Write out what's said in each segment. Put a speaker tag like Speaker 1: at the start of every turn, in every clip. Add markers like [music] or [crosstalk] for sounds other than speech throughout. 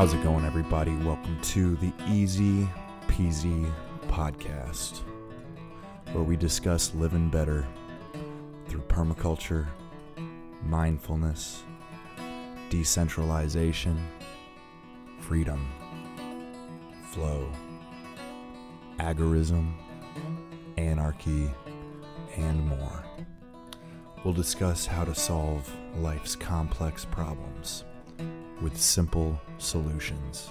Speaker 1: How's it going, everybody? Welcome to the Easy Peasy Podcast, where we discuss living better through permaculture, mindfulness, decentralization, freedom, flow, agorism, anarchy, and more. We'll discuss how to solve life's complex problems with simple solutions.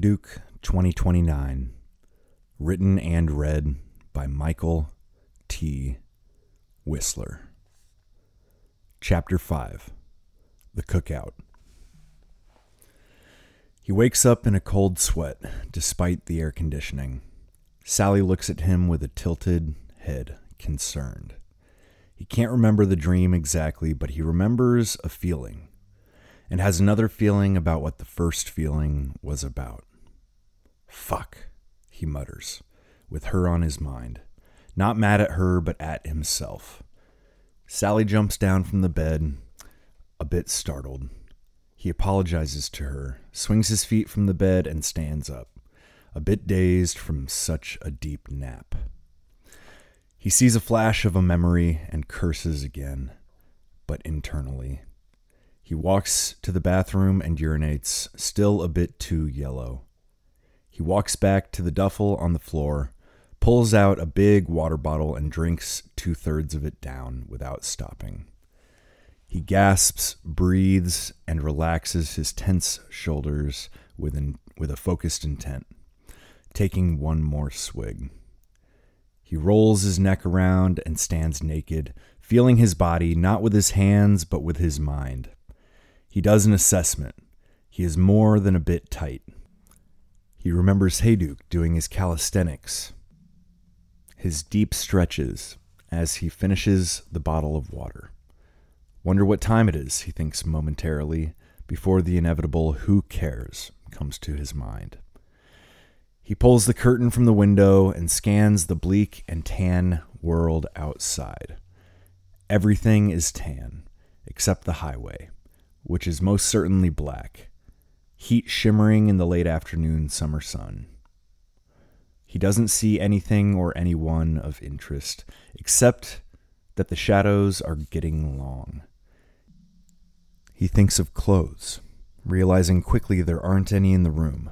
Speaker 1: Hayduke 2029, written and read by Michael T. Whistler. Chapter 5 The Cookout. He wakes up in a cold sweat despite the air conditioning. Sally looks at him with a tilted head, concerned. He can't remember the dream exactly, but he remembers a feeling and has another feeling about what the first feeling was about. Fuck, he mutters, with her on his mind. Not mad at her, but at himself. Sally jumps down from the bed, a bit startled. He apologizes to her, swings his feet from the bed, and stands up, a bit dazed from such a deep nap. He sees a flash of a memory and curses again, but internally. He walks to the bathroom and urinates, still a bit too yellow. He walks back to the duffel on the floor, pulls out a big water bottle, and drinks two thirds of it down without stopping. He gasps, breathes, and relaxes his tense shoulders with, an, with a focused intent, taking one more swig. He rolls his neck around and stands naked, feeling his body not with his hands but with his mind. He does an assessment. He is more than a bit tight. He remembers Hayduke doing his calisthenics, his deep stretches as he finishes the bottle of water. Wonder what time it is, he thinks momentarily, before the inevitable who cares comes to his mind. He pulls the curtain from the window and scans the bleak and tan world outside. Everything is tan, except the highway, which is most certainly black, heat shimmering in the late afternoon summer sun. He doesn't see anything or anyone of interest, except that the shadows are getting long. He thinks of clothes, realizing quickly there aren't any in the room.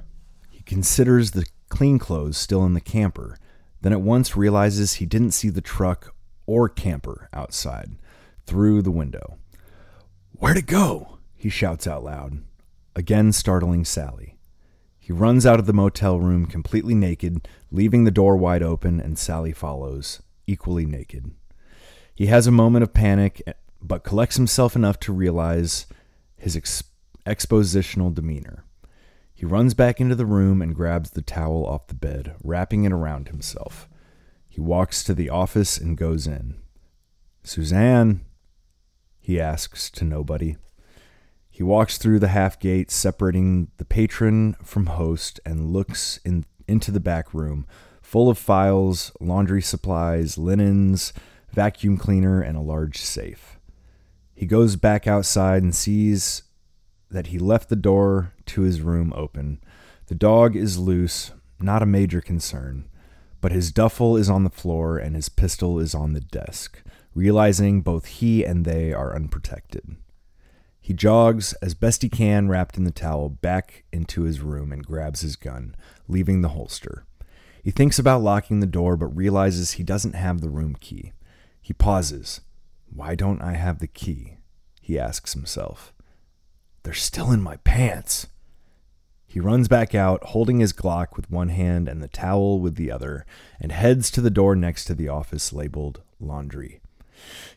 Speaker 1: He considers the clean clothes still in the camper, then at once realizes he didn't see the truck or camper outside through the window. Where'd it go? He shouts out loud, again startling Sally. He runs out of the motel room completely naked, leaving the door wide open, and Sally follows, equally naked. He has a moment of panic, eh, but collects himself enough to realize his ex- expositional demeanor. He runs back into the room and grabs the towel off the bed, wrapping it around himself. He walks to the office and goes in. Suzanne, he asks to nobody. He walks through the half gate separating the patron from host and looks in, into the back room, full of files, laundry supplies, linens, vacuum cleaner, and a large safe. He goes back outside and sees that he left the door to his room open. The dog is loose, not a major concern, but his duffel is on the floor and his pistol is on the desk, realizing both he and they are unprotected. He jogs as best he can, wrapped in the towel, back into his room and grabs his gun, leaving the holster. He thinks about locking the door, but realizes he doesn't have the room key. He pauses. Why don't I have the key? He asks himself. They're still in my pants. He runs back out, holding his Glock with one hand and the towel with the other, and heads to the door next to the office labeled laundry.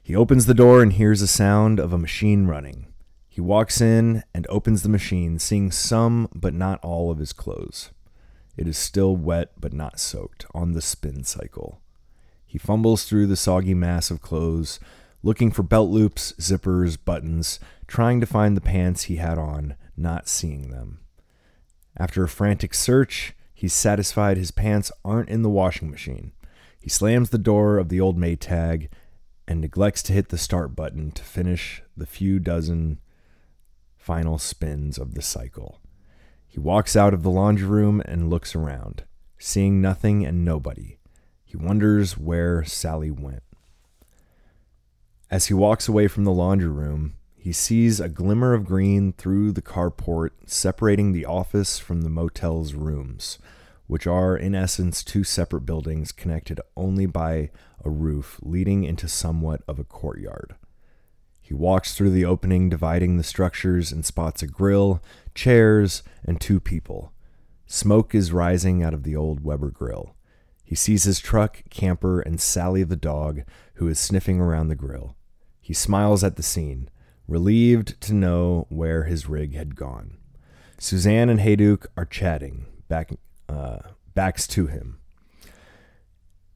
Speaker 1: He opens the door and hears a sound of a machine running. He walks in and opens the machine, seeing some but not all of his clothes. It is still wet but not soaked on the spin cycle. He fumbles through the soggy mass of clothes, looking for belt loops, zippers, buttons, trying to find the pants he had on, not seeing them. After a frantic search, he's satisfied his pants aren't in the washing machine. He slams the door of the old Maytag and neglects to hit the start button to finish the few dozen final spins of the cycle. He walks out of the laundry room and looks around, seeing nothing and nobody. He wonders where Sally went. As he walks away from the laundry room, he sees a glimmer of green through the carport separating the office from the motel's rooms, which are, in essence, two separate buildings connected only by a roof leading into somewhat of a courtyard. He walks through the opening dividing the structures and spots a grill, chairs, and two people. Smoke is rising out of the old Weber grill. He sees his truck, camper, and Sally the dog, who is sniffing around the grill. He smiles at the scene relieved to know where his rig had gone. Suzanne and Hayduke are chatting, back, uh, backs to him.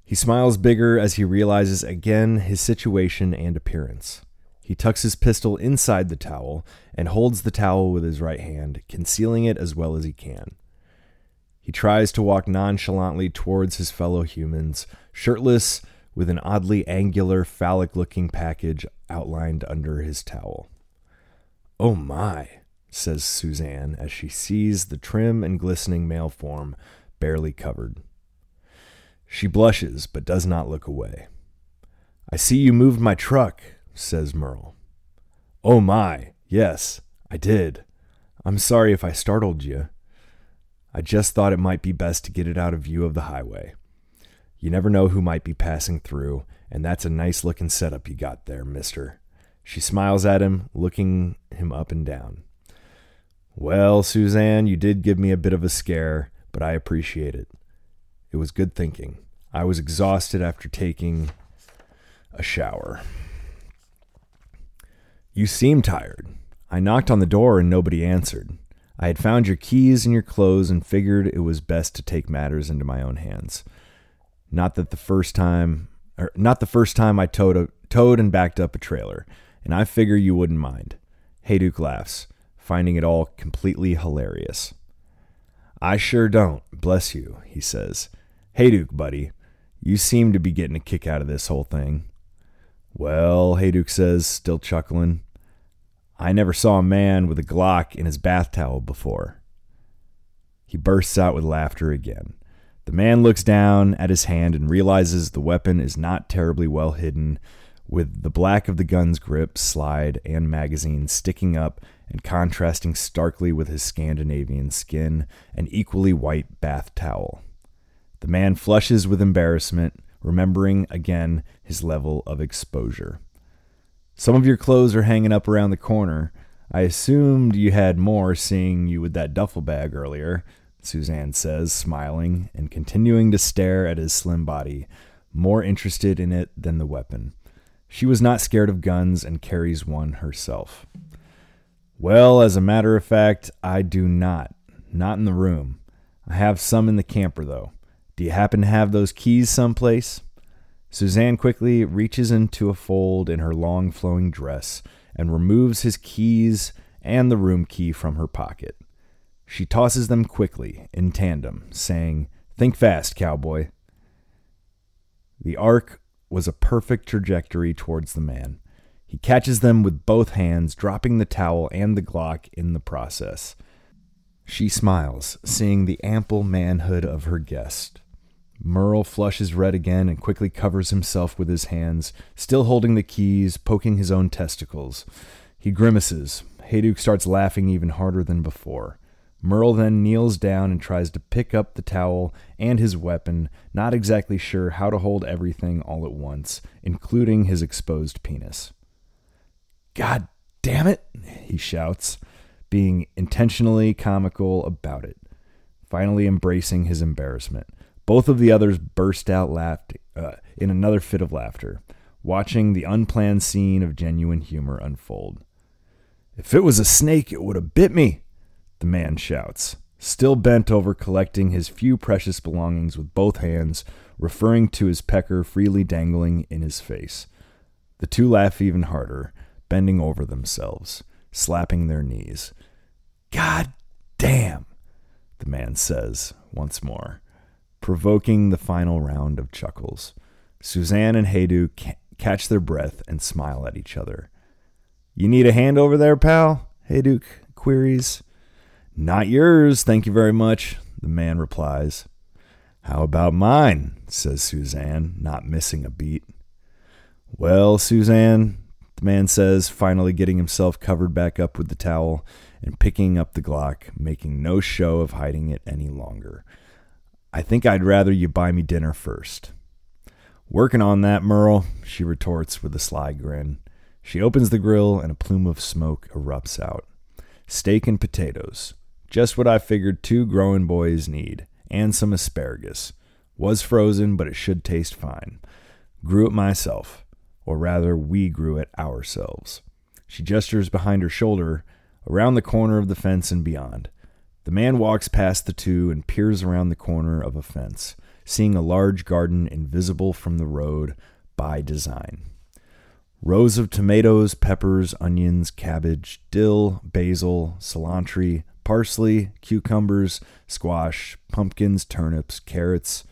Speaker 1: He smiles bigger as he realizes again his situation and appearance. He tucks his pistol inside the towel and holds the towel with his right hand, concealing it as well as he can. He tries to walk nonchalantly towards his fellow humans, shirtless, with an oddly angular, phallic looking package outlined under his towel. Oh my, says Suzanne as she sees the trim and glistening male form barely covered. She blushes but does not look away. I see you moved my truck, says Merle. Oh my, yes, I did. I'm sorry if I startled you. I just thought it might be best to get it out of view of the highway. You never know who might be passing through, and that's a nice looking setup you got there, mister. She smiles at him, looking him up and down. Well, Suzanne, you did give me a bit of a scare, but I appreciate it. It was good thinking. I was exhausted after taking a shower. You seem tired. I knocked on the door and nobody answered. I had found your keys and your clothes and figured it was best to take matters into my own hands. Not that the first time, or not the first time I towed, a, towed and backed up a trailer, and I figure you wouldn't mind. Hayduke laughs, finding it all completely hilarious. I sure don't, bless you, he says. Hayduke, buddy, you seem to be getting a kick out of this whole thing. Well, Hayduke says, still chuckling, I never saw a man with a Glock in his bath towel before. He bursts out with laughter again. The man looks down at his hand and realizes the weapon is not terribly well hidden, with the black of the gun's grip, slide, and magazine sticking up and contrasting starkly with his Scandinavian skin and equally white bath towel. The man flushes with embarrassment, remembering again his level of exposure. Some of your clothes are hanging up around the corner. I assumed you had more, seeing you with that duffel bag earlier, Suzanne says, smiling and continuing to stare at his slim body, more interested in it than the weapon. She was not scared of guns and carries one herself. Well, as a matter of fact, I do not. Not in the room. I have some in the camper, though. Do you happen to have those keys someplace? Suzanne quickly reaches into a fold in her long flowing dress and removes his keys and the room key from her pocket. She tosses them quickly, in tandem, saying, Think fast, cowboy. The arc was a perfect trajectory towards the man. He catches them with both hands, dropping the towel and the Glock in the process. She smiles, seeing the ample manhood of her guest. Merle flushes red again and quickly covers himself with his hands, still holding the keys, poking his own testicles. He grimaces, Hayduke starts laughing even harder than before. Merle then kneels down and tries to pick up the towel and his weapon, not exactly sure how to hold everything all at once, including his exposed penis. God damn it, he shouts, being intentionally comical about it, finally embracing his embarrassment. Both of the others burst out laughing, uh, in another fit of laughter, watching the unplanned scene of genuine humor unfold. If it was a snake, it would have bit me, the man shouts, still bent over collecting his few precious belongings with both hands, referring to his pecker freely dangling in his face. The two laugh even harder, bending over themselves, slapping their knees. God damn, the man says once more, provoking the final round of chuckles. Suzanne and Hayduke catch their breath and smile at each other. You need a hand over there, pal? Hayduke queries. Not yours, thank you very much, the man replies. How about mine? says Suzanne, not missing a beat. Well, Suzanne, the man says, finally getting himself covered back up with the towel and picking up the Glock, making no show of hiding it any longer. I think I'd rather you buy me dinner first. Working on that, Merle, she retorts with a sly grin. She opens the grill and a plume of smoke erupts out. Steak and potatoes. Just what I figured two growing boys need, and some asparagus. Was frozen, but it should taste fine. Grew it myself, or rather, we grew it ourselves. She gestures behind her shoulder, around the corner of the fence and beyond. The man walks past the two and peers around the corner of a fence, seeing a large garden invisible from the road by design. Rows of tomatoes, peppers, onions, cabbage, dill, basil, cilantro, parsley, cucumbers, squash, pumpkins, turnips, carrots,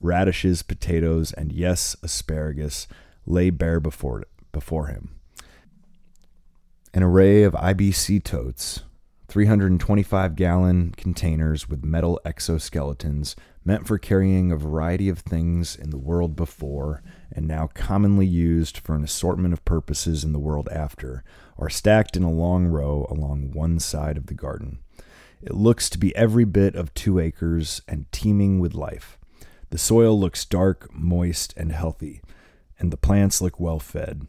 Speaker 1: radishes, potatoes, and yes, asparagus lay bare before, before him. An array of IBC totes, 325 gallon containers with metal exoskeletons meant for carrying a variety of things in the world before and now commonly used for an assortment of purposes in the world after, are stacked in a long row along one side of the garden. It looks to be every bit of two acres and teeming with life. The soil looks dark, moist, and healthy, and the plants look well fed.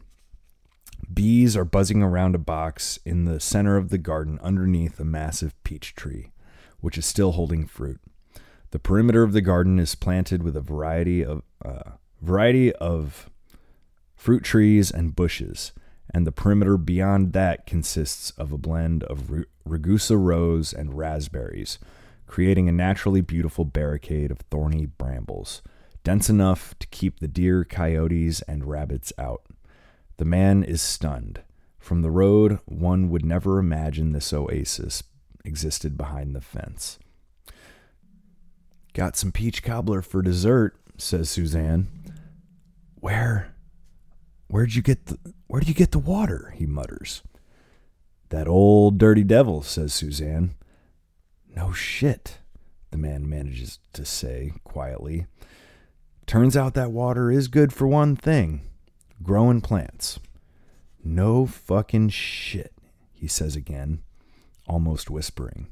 Speaker 1: Bees are buzzing around a box in the center of the garden underneath a massive peach tree, which is still holding fruit. The perimeter of the garden is planted with a variety of uh, variety of fruit trees and bushes, and the perimeter beyond that consists of a blend of Rugosa rose and raspberries, creating a naturally beautiful barricade of thorny brambles, dense enough to keep the deer, coyotes, and rabbits out. The man is stunned. From the road, one would never imagine this oasis existed behind the fence. Got some peach cobbler for dessert, says Suzanne. Where where'd you get the where did you get the water? he mutters. That old dirty devil, says Suzanne. No shit, the man manages to say quietly. Turns out that water is good for one thing growing plants. No fucking shit, he says again, almost whispering.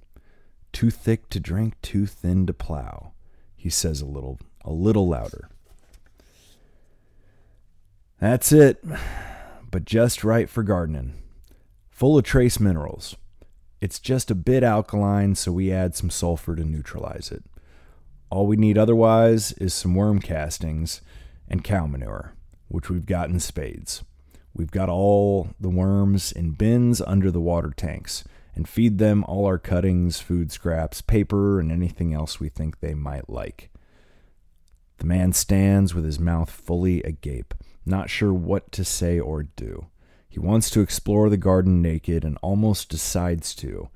Speaker 1: Too thick to drink, too thin to plow, he says a little a little louder. That's it, but just right for gardening. Full of trace minerals. It's just a bit alkaline, so we add some sulfur to neutralize it. All we need otherwise is some worm castings and cow manure, which we've got in spades. We've got all the worms in bins under the water tanks, and feed them all our cuttings, food scraps, paper, and anything else we think they might like. The man stands with his mouth fully agape, not sure what to say or do. He wants to explore the garden naked and almost decides to,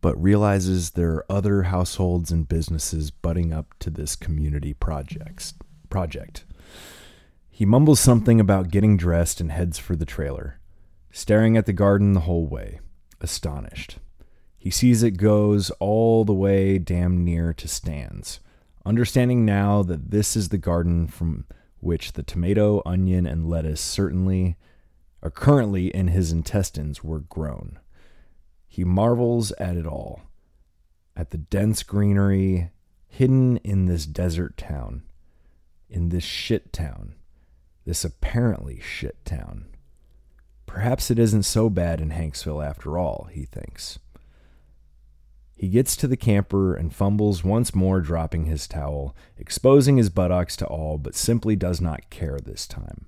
Speaker 1: but realizes there are other households and businesses butting up to this community projects, project. He mumbles something about getting dressed and heads for the trailer, staring at the garden the whole way. Astonished. He sees it goes all the way damn near to stands, understanding now that this is the garden from which the tomato, onion, and lettuce certainly are currently in his intestines were grown. He marvels at it all, at the dense greenery hidden in this desert town, in this shit town, this apparently shit town. Perhaps it isn't so bad in Hanksville after all, he thinks. He gets to the camper and fumbles once more, dropping his towel, exposing his buttocks to all, but simply does not care this time.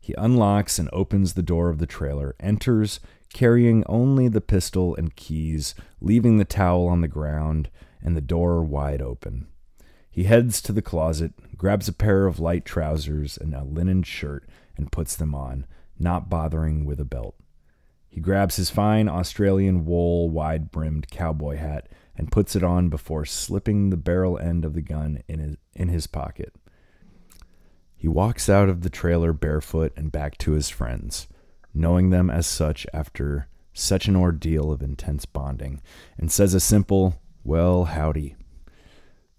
Speaker 1: He unlocks and opens the door of the trailer, enters, carrying only the pistol and keys, leaving the towel on the ground and the door wide open. He heads to the closet, grabs a pair of light trousers and a linen shirt, and puts them on, not bothering with a belt. He grabs his fine Australian wool, wide brimmed cowboy hat and puts it on before slipping the barrel end of the gun in his, in his pocket. He walks out of the trailer barefoot and back to his friends, knowing them as such after such an ordeal of intense bonding, and says a simple, Well, howdy.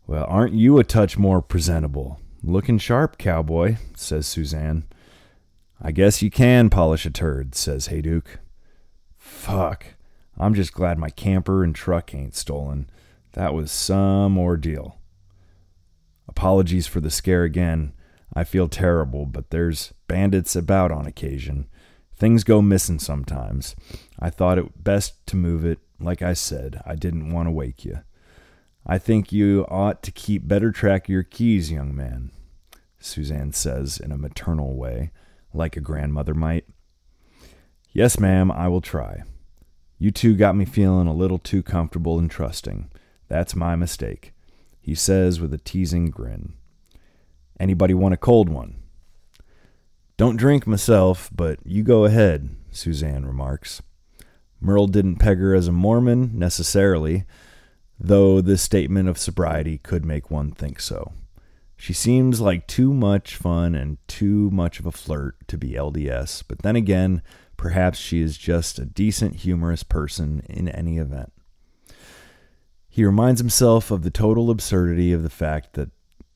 Speaker 1: Well, aren't you a touch more presentable? Looking sharp, cowboy, says Suzanne. I guess you can polish a turd, says Hayduke. Fuck. I'm just glad my camper and truck ain't stolen. That was some ordeal. Apologies for the scare again. I feel terrible, but there's bandits about on occasion. Things go missing sometimes. I thought it best to move it. Like I said, I didn't want to wake you. I think you ought to keep better track of your keys, young man, Suzanne says in a maternal way, like a grandmother might. Yes, ma'am, I will try. You two got me feeling a little too comfortable and trusting. That's my mistake, he says with a teasing grin. Anybody want a cold one? Don't drink myself, but you go ahead, Suzanne remarks. Merle didn't peg her as a Mormon necessarily, though this statement of sobriety could make one think so. She seems like too much fun and too much of a flirt to be LDS, but then again, Perhaps she is just a decent, humorous person in any event. He reminds himself of the total absurdity of the fact that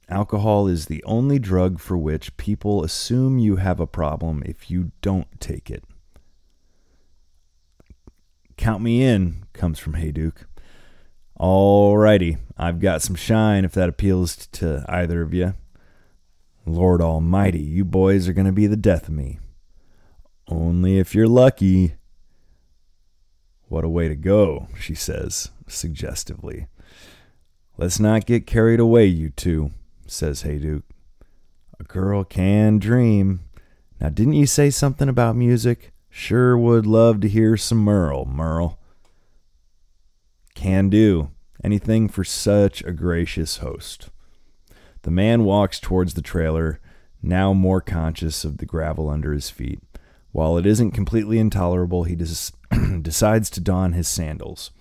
Speaker 1: alcohol is the only drug for which people assume you have a problem if you don't take it. Count me in, comes from Hayduke. Alrighty, I've got some shine if that appeals to either of you. Lord Almighty, you boys are going to be the death of me. Only if you're lucky. What a way to go, she says, suggestively. Let's not get carried away, you two, says Hayduke. A girl can dream. Now, didn't you say something about music? Sure would love to hear some Merle, Merle. Can do. Anything for such a gracious host. The man walks towards the trailer, now more conscious of the gravel under his feet. While it isn't completely intolerable, he des- [clears throat] decides to don his sandals.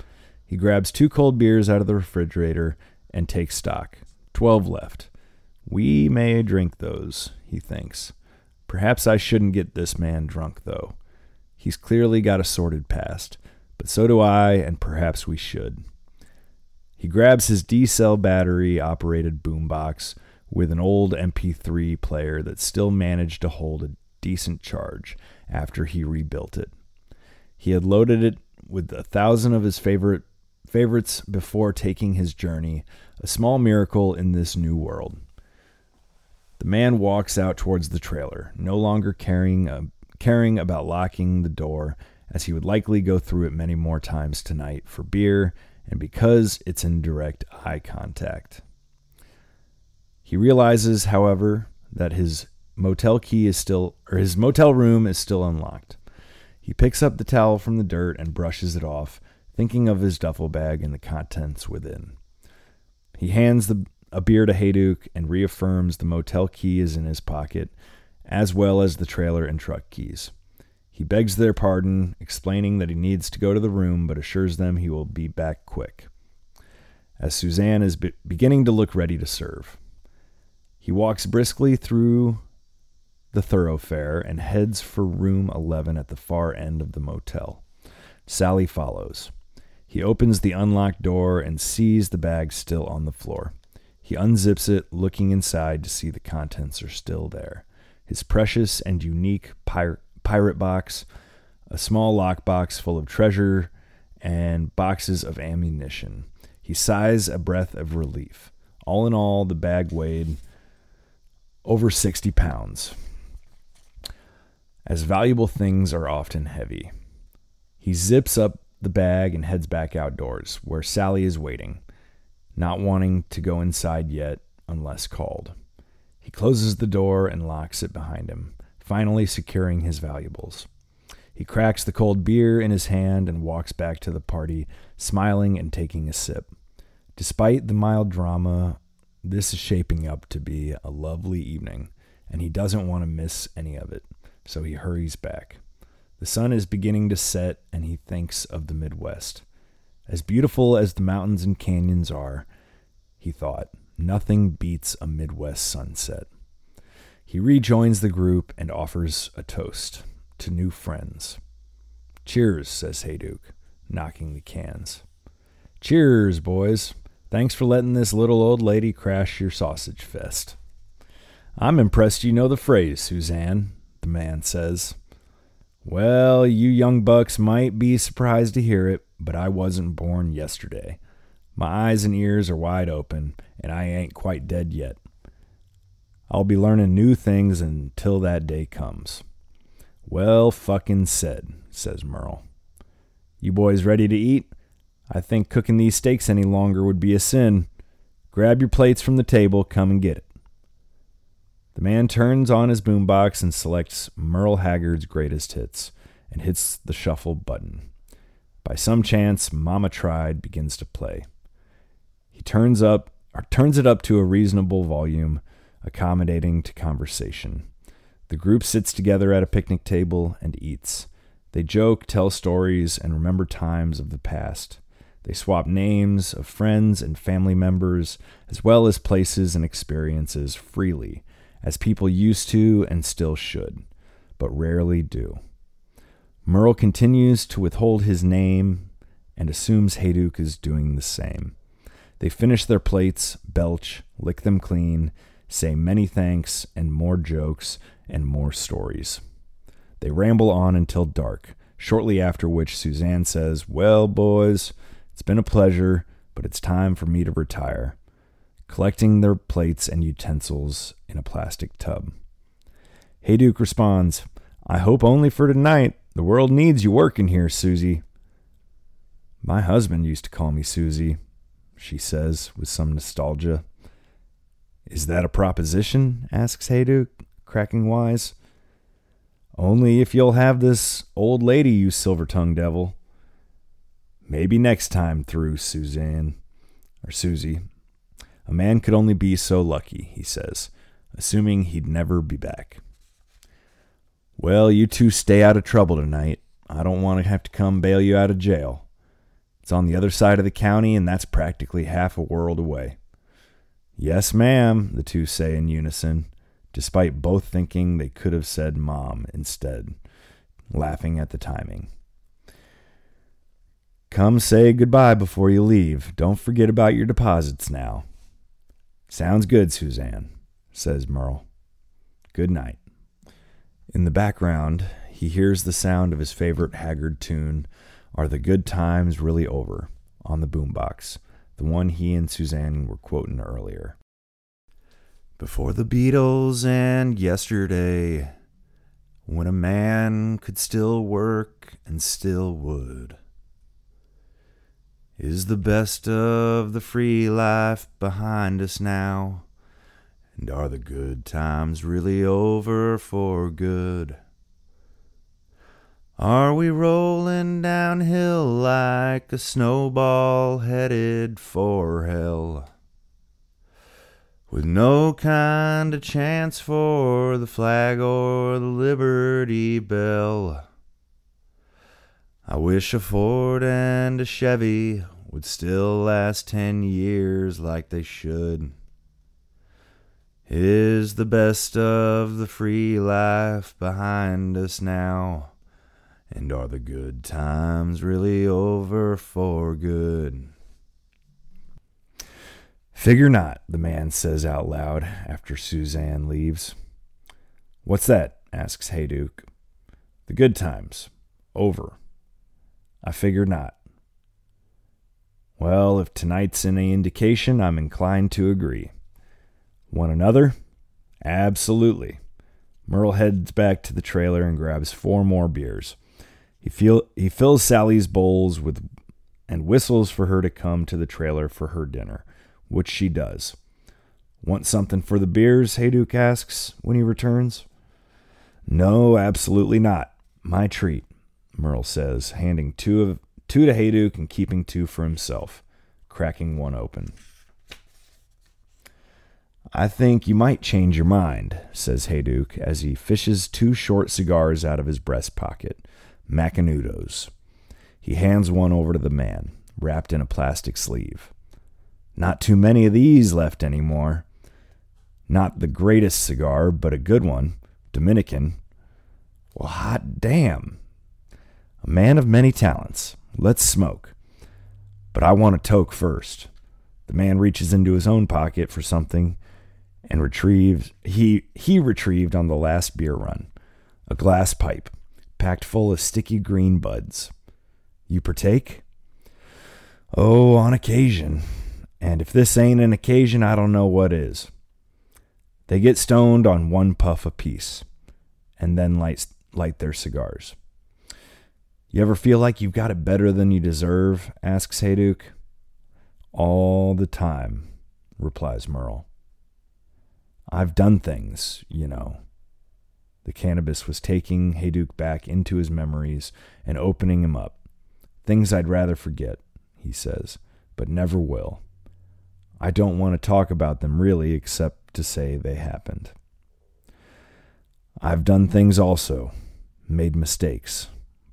Speaker 1: He grabs two cold beers out of the refrigerator and takes stock. Twelve left. We may drink those, he thinks. Perhaps I shouldn't get this man drunk, though. He's clearly got a sordid past, but so do I, and perhaps we should. He grabs his D cell battery operated boombox with an old MP3 player that still managed to hold a decent charge after he rebuilt it. He had loaded it with a thousand of his favorite favorites before taking his journey, a small miracle in this new world. The man walks out towards the trailer, no longer caring, uh, caring about locking the door, as he would likely go through it many more times tonight for beer and because it's in direct eye contact. He realizes, however, that his motel key is still, or his motel room is still unlocked. He picks up the towel from the dirt and brushes it off, thinking of his duffel bag and the contents within. He hands the, a beer to Hayduke and reaffirms the motel key is in his pocket, as well as the trailer and truck keys. He begs their pardon, explaining that he needs to go to the room, but assures them he will be back quick. As Suzanne is be- beginning to look ready to serve, he walks briskly through the thoroughfare and heads for room 11 at the far end of the motel. Sally follows. He opens the unlocked door and sees the bag still on the floor. He unzips it, looking inside to see the contents are still there. His precious and unique pirate, pirate box, a small lockbox full of treasure, and boxes of ammunition. He sighs a breath of relief. All in all, the bag weighed over 60 pounds. As valuable things are often heavy. He zips up the bag and heads back outdoors, where Sally is waiting, not wanting to go inside yet unless called. He closes the door and locks it behind him, finally securing his valuables. He cracks the cold beer in his hand and walks back to the party, smiling and taking a sip. Despite the mild drama, this is shaping up to be a lovely evening, and he doesn't want to miss any of it, so he hurries back. The sun is beginning to set, and he thinks of the Midwest. As beautiful as the mountains and canyons are, he thought, nothing beats a Midwest sunset. He rejoins the group and offers a toast to new friends. Cheers, says Hayduke, knocking the cans. Cheers, boys. Thanks for letting this little old lady crash your sausage fest. I'm impressed you know the phrase, Suzanne, the man says. Well, you young bucks might be surprised to hear it, but I wasn't born yesterday. My eyes and ears are wide open, and I ain't quite dead yet. I'll be learning new things until that day comes. Well fucking said, says Merle. You boys ready to eat? I think cooking these steaks any longer would be a sin. Grab your plates from the table, come and get it. The man turns on his boombox and selects Merle Haggard's greatest hits and hits the shuffle button. By some chance, Mama Tried begins to play. He turns up or turns it up to a reasonable volume, accommodating to conversation. The group sits together at a picnic table and eats. They joke, tell stories, and remember times of the past. They swap names of friends and family members, as well as places and experiences freely, as people used to and still should, but rarely do. Merle continues to withhold his name and assumes Hayduke is doing the same. They finish their plates, belch, lick them clean, say many thanks and more jokes and more stories. They ramble on until dark, shortly after which Suzanne says, Well, boys, it's been a pleasure, but it's time for me to retire, collecting their plates and utensils in a plastic tub. Hayduke responds, I hope only for tonight. The world needs you working here, Susie. My husband used to call me Susie, she says with some nostalgia. Is that a proposition? asks Hayduke, cracking wise. Only if you'll have this old lady, you silver tongued devil. Maybe next time through, Suzanne. Or Susie. A man could only be so lucky, he says, assuming he'd never be back. Well, you two stay out of trouble tonight. I don't want to have to come bail you out of jail. It's on the other side of the county, and that's practically half a world away. Yes, ma'am, the two say in unison, despite both thinking they could have said mom instead, laughing at the timing. Come say goodbye before you leave. Don't forget about your deposits now. Sounds good, Suzanne, says Merle. Good night. In the background, he hears the sound of his favorite Haggard tune, Are the Good Times Really Over, on the boombox, the one he and Suzanne were quoting earlier. Before the Beatles and yesterday, when a man could still work and still would is the best of the free life behind us now? And are the good times really over for good? Are we rolling downhill like a snowball headed for hell? With no kind of chance for the flag or the Liberty Bell. I wish a Ford and a Chevy would still last ten years like they should. Is the best of the free life behind us now. And are the good times really over for good? Figure not, the man says out loud after Suzanne leaves. What's that? asks Hayduke. The good times. Over. I figure not. Well, if tonight's any indication, I'm inclined to agree. One another? Absolutely. Merle heads back to the trailer and grabs four more beers. He feel he fills Sally's bowls with and whistles for her to come to the trailer for her dinner, which she does. Want something for the beers? Hayduke asks when he returns. No, absolutely not. My treat, Merle says, handing two of two to Hayduke and keeping two for himself, cracking one open. I think you might change your mind, says Hayduke as he fishes two short cigars out of his breast pocket, Macanudos. He hands one over to the man, wrapped in a plastic sleeve. Not too many of these left anymore. Not the greatest cigar, but a good one. Dominican. Well, hot damn. A man of many talents. Let's smoke. But I want a toke first. The man reaches into his own pocket for something and retrieves he he retrieved on the last beer run a glass pipe packed full of sticky green buds. You partake? Oh, on occasion. And if this ain't an occasion, I don't know what is. They get stoned on one puff apiece and then light, light their cigars. You ever feel like you've got it better than you deserve? asks Hayduke. All the time, replies Merle. I've done things, you know. The cannabis was taking Hayduke back into his memories and opening him up. Things I'd rather forget, he says, but never will. I don't want to talk about them really, except to say they happened. I've done things also, made mistakes,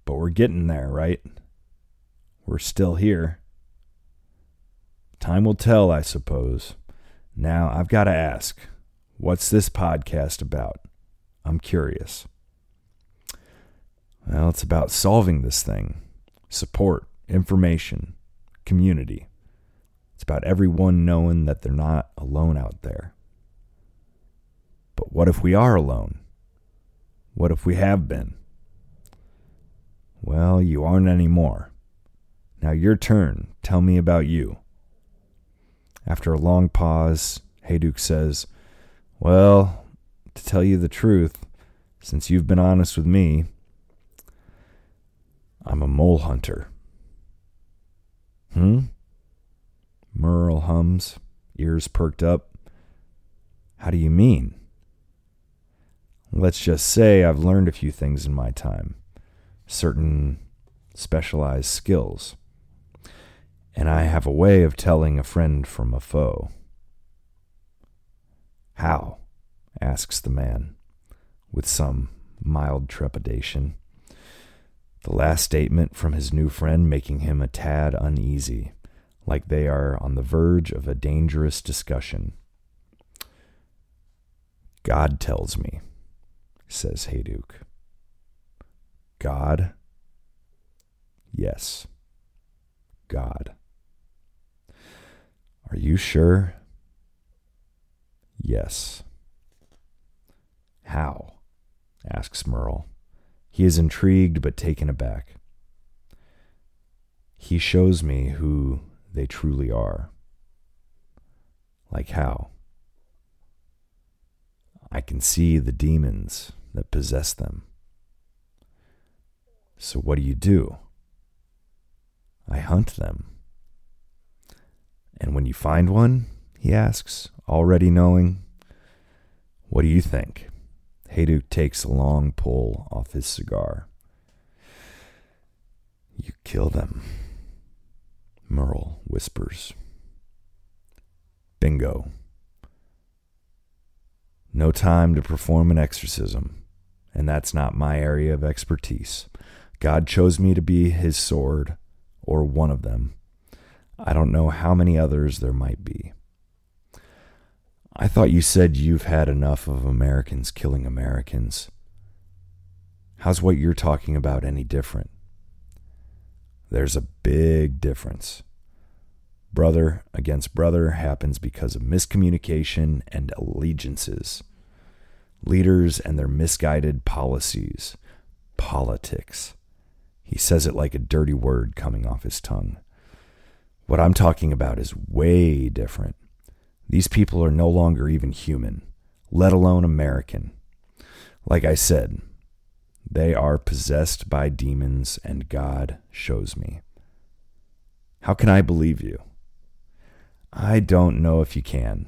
Speaker 1: but we're getting there, right? We're still here. Time will tell, I suppose. Now, I've got to ask what's this podcast about? I'm curious. Well, it's about solving this thing support, information, community. It's about everyone knowing that they're not alone out there. But what if we are alone? What if we have been? Well, you aren't anymore. Now, your turn. Tell me about you. After a long pause, Hayduke says, Well, to tell you the truth, since you've been honest with me, I'm a mole hunter. Hmm? Merle hums, ears perked up. How do you mean? Let's just say I've learned a few things in my time certain specialized skills. And I have a way of telling a friend from a foe. How? Asks the man, with some mild trepidation. The last statement from his new friend making him a tad uneasy, like they are on the verge of a dangerous discussion. God tells me, says Hayduke. God? Yes, God. Are you sure? Yes. How? asks Merle. He is intrigued but taken aback. He shows me who they truly are. Like how? I can see the demons that possess them. So, what do you do? I hunt them. And when you find one, he asks, already knowing, what do you think? Hayduke takes a long pull off his cigar. You kill them, Merle whispers. Bingo. No time to perform an exorcism, and that's not my area of expertise. God chose me to be his sword, or one of them. I don't know how many others there might be. I thought you said you've had enough of Americans killing Americans. How's what you're talking about any different? There's a big difference. Brother against brother happens because of miscommunication and allegiances. Leaders and their misguided policies. Politics. He says it like a dirty word coming off his tongue. What I'm talking about is way different. These people are no longer even human, let alone American. Like I said, they are possessed by demons, and God shows me. How can I believe you? I don't know if you can.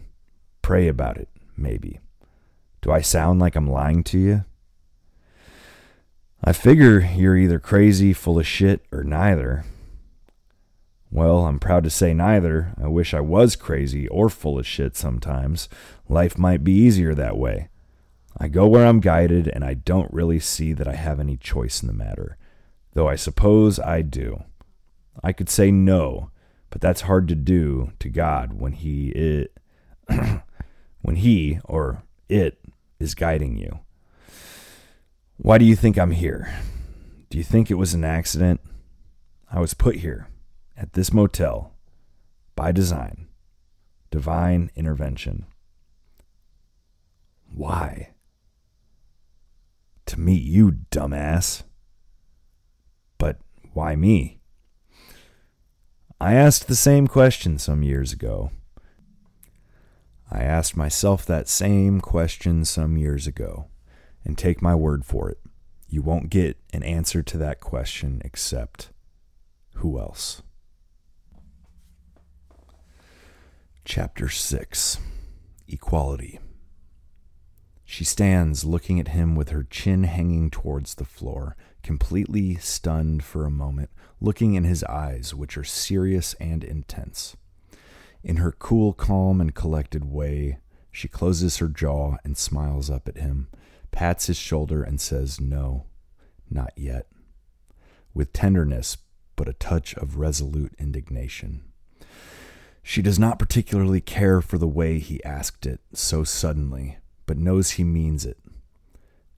Speaker 1: Pray about it, maybe. Do I sound like I'm lying to you? I figure you're either crazy, full of shit, or neither. Well, I'm proud to say neither. I wish I was crazy or full of shit sometimes. Life might be easier that way. I go where I'm guided, and I don't really see that I have any choice in the matter, though I suppose I do. I could say no, but that's hard to do to God when he it [clears throat] when he or it is guiding you. Why do you think I'm here? Do you think it was an accident? I was put here at this motel by design. Divine intervention. Why? To meet you, dumbass. But why me? I asked the same question some years ago. I asked myself that same question some years ago, and take my word for it, you won't get an answer to that question except who else? Chapter 6 Equality. She stands looking at him with her chin hanging towards the floor, completely stunned for a moment, looking in his eyes, which are serious and intense. In her cool, calm, and collected way, she closes her jaw and smiles up at him, pats his shoulder, and says, No, not yet, with tenderness, but a touch of resolute indignation. She does not particularly care for the way he asked it so suddenly, but knows he means it.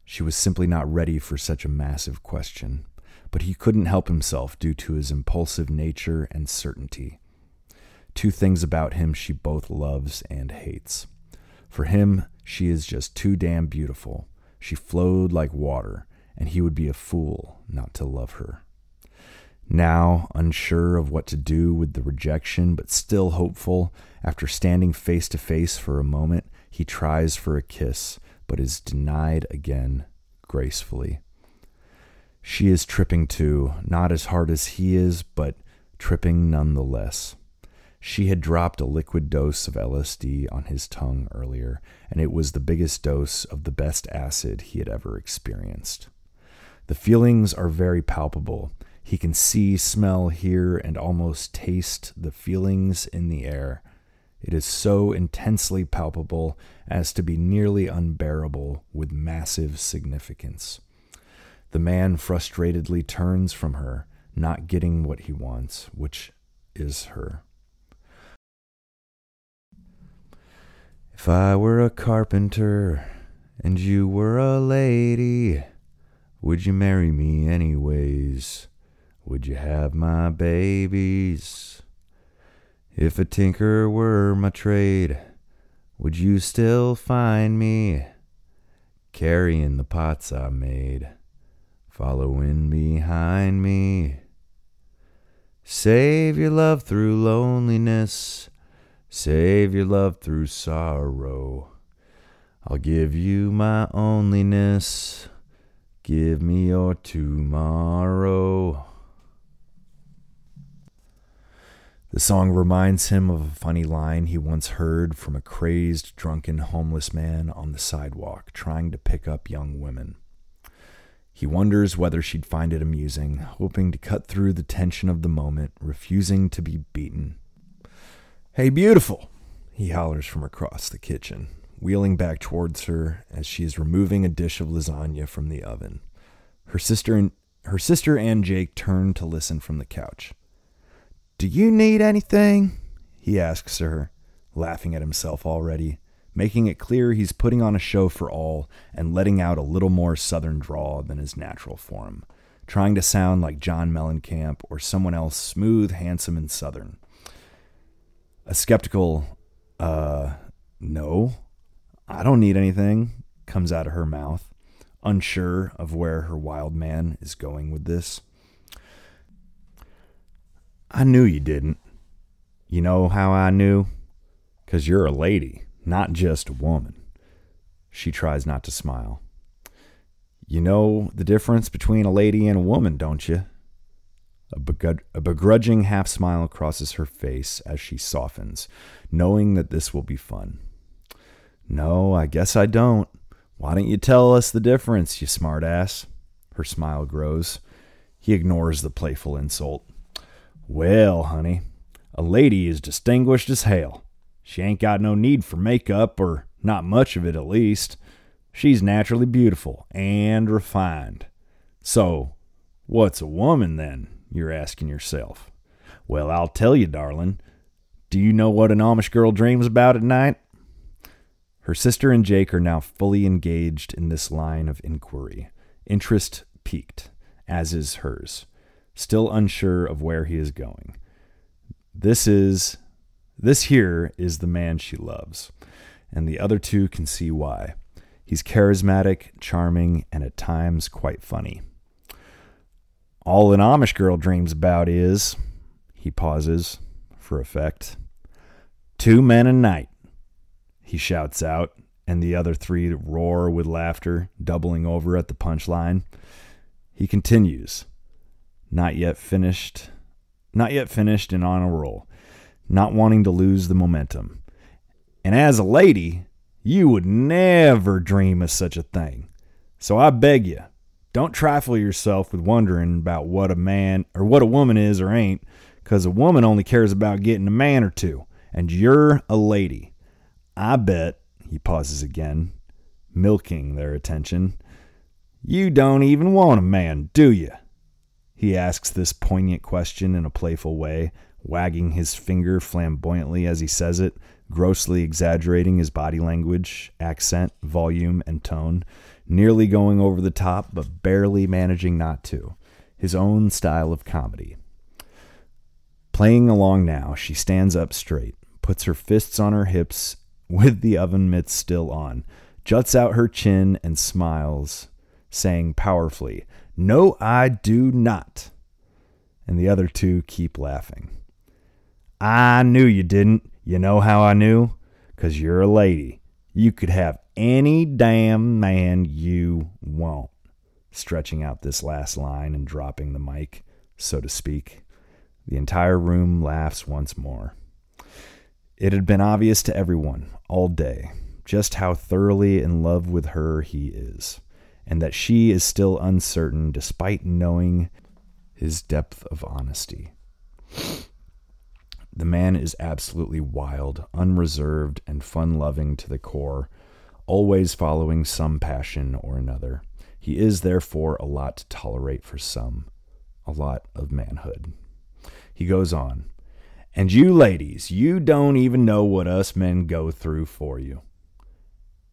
Speaker 1: She was simply not ready for such a massive question, but he couldn't help himself due to his impulsive nature and certainty. Two things about him she both loves and hates. For him, she is just too damn beautiful. She flowed like water, and he would be a fool not to love her. Now, unsure of what to do with the rejection, but still hopeful, after standing face to face for a moment, he tries for a kiss, but is denied again gracefully. She is tripping too, not as hard as he is, but tripping nonetheless. She had dropped a liquid dose of LSD on his tongue earlier, and it was the biggest dose of the best acid he had ever experienced. The feelings are very palpable. He can see, smell, hear, and almost taste the feelings in the air. It is so intensely palpable as to be nearly unbearable with massive significance. The man frustratedly turns from her, not getting what he wants, which is her. If I were a carpenter and you were a lady, would you marry me anyways? Would you have my babies? If a tinker were my trade, would you still find me carrying the pots I made, following behind me? Save your love through loneliness Save your love through sorrow. I'll give you my onlyness. Give me your tomorrow. The song reminds him of a funny line he once heard from a crazed, drunken, homeless man on the sidewalk trying to pick up young women. He wonders whether she'd find it amusing, hoping to cut through the tension of the moment, refusing to be beaten. Hey, beautiful, he hollers from across the kitchen, wheeling back towards her as she is removing a dish of lasagna from the oven. Her sister and her sister and Jake turn to listen from the couch. Do you need anything? he asks her, laughing at himself already, making it clear he's putting on a show for all and letting out a little more southern drawl than his natural form, trying to sound like John Mellencamp or someone else smooth, handsome, and southern a skeptical, uh, no, I don't need anything comes out of her mouth, unsure of where her wild man is going with this. I knew you didn't. You know how I knew? Because you're a lady, not just a woman. She tries not to smile. You know the difference between a lady and a woman, don't you? A, a begrudging half smile crosses her face as she softens, knowing that this will be fun. No, I guess I don't. Why don't you tell us the difference, you smartass? Her smile grows. He ignores the playful insult. Well, honey, a lady is distinguished as hell. She ain't got no need for makeup, or not much of it at least. She's naturally beautiful and refined. So, what's a woman then? You're asking yourself. Well, I'll tell you, darling. Do you know what an Amish girl dreams about at night? Her sister and Jake are now fully engaged in this line of inquiry. Interest piqued, as is hers, still unsure of where he is going. This is this here is the man she loves, and the other two can see why. He's charismatic, charming, and at times quite funny. All an Amish girl dreams about is, he pauses for effect, two men a night, he shouts out, and the other three roar with laughter, doubling over at the punchline. He continues, not yet finished, not yet finished and on a roll, not wanting to lose the momentum. And as a lady, you would never dream of such a thing. So I beg you, don't trifle yourself with wondering about what a man or what a woman is or ain't, because a woman only cares about getting a man or two, and you're a lady. I bet, he pauses again, milking their attention. You don't even want a man, do you? He asks this poignant question in a playful way, wagging his finger flamboyantly as he says it, grossly exaggerating his body language, accent, volume, and tone, nearly going over the top, but barely managing not to. His own style of comedy. Playing along now, she stands up straight, puts her fists on her hips with the oven mitts still on, juts out her chin and smiles, saying powerfully, No, I do not. And the other two keep laughing. I knew you didn't. You know how I knew? Because you're a lady. You could have any damn man you want. Stretching out this last line and dropping the mic, so to speak. The entire room laughs once more. It had been obvious to everyone all day just how thoroughly in love with her he is, and that she is still uncertain despite knowing his depth of honesty. The man is absolutely wild, unreserved, and fun loving to the core, always following some passion or another. He is, therefore, a lot to tolerate for some, a lot of manhood. He goes on. And you ladies, you don't even know what us men go through for you.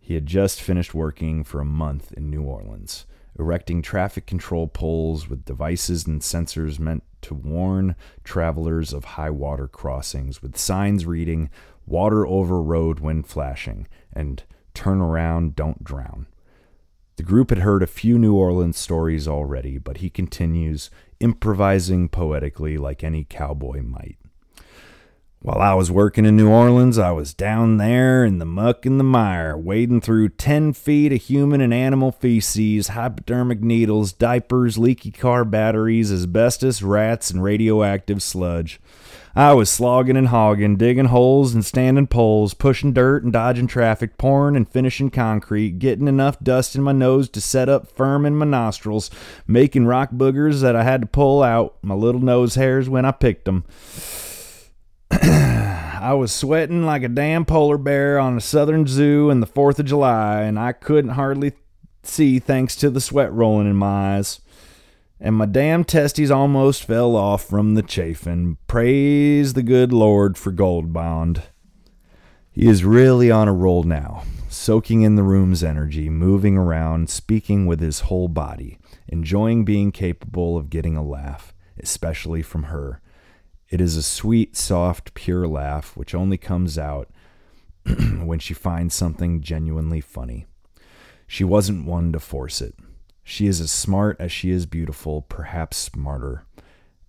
Speaker 1: He had just finished working for a month in New Orleans, erecting traffic control poles with devices and sensors meant to warn travelers of high water crossings, with signs reading, Water over road when flashing, and Turn around, don't drown. The group had heard a few New Orleans stories already, but he continues, improvising poetically like any cowboy might. While I was working in New Orleans, I was down there in the muck and the mire, wading through 10 feet of human and animal feces, hypodermic needles, diapers, leaky car batteries, asbestos, rats, and radioactive sludge. I was slogging and hogging, digging holes and standing poles, pushing dirt and dodging traffic, pouring and finishing concrete, getting enough dust in my nose to set up firm in my nostrils, making rock boogers that I had to pull out my little nose hairs when I picked them. I was sweating like a damn polar bear on a southern zoo in the 4th of July, and I couldn't hardly see thanks to the sweat rolling in my eyes. And my damn testes almost fell off from the chafing. Praise the good Lord for Gold Bond. He is really on a roll now, soaking in the room's energy, moving around, speaking with his whole body, enjoying being capable of getting a laugh, especially from her it is a sweet, soft, pure laugh which only comes out [clears throat] when she finds something genuinely funny. She wasn't one to force it. She is as smart as she is beautiful, perhaps smarter,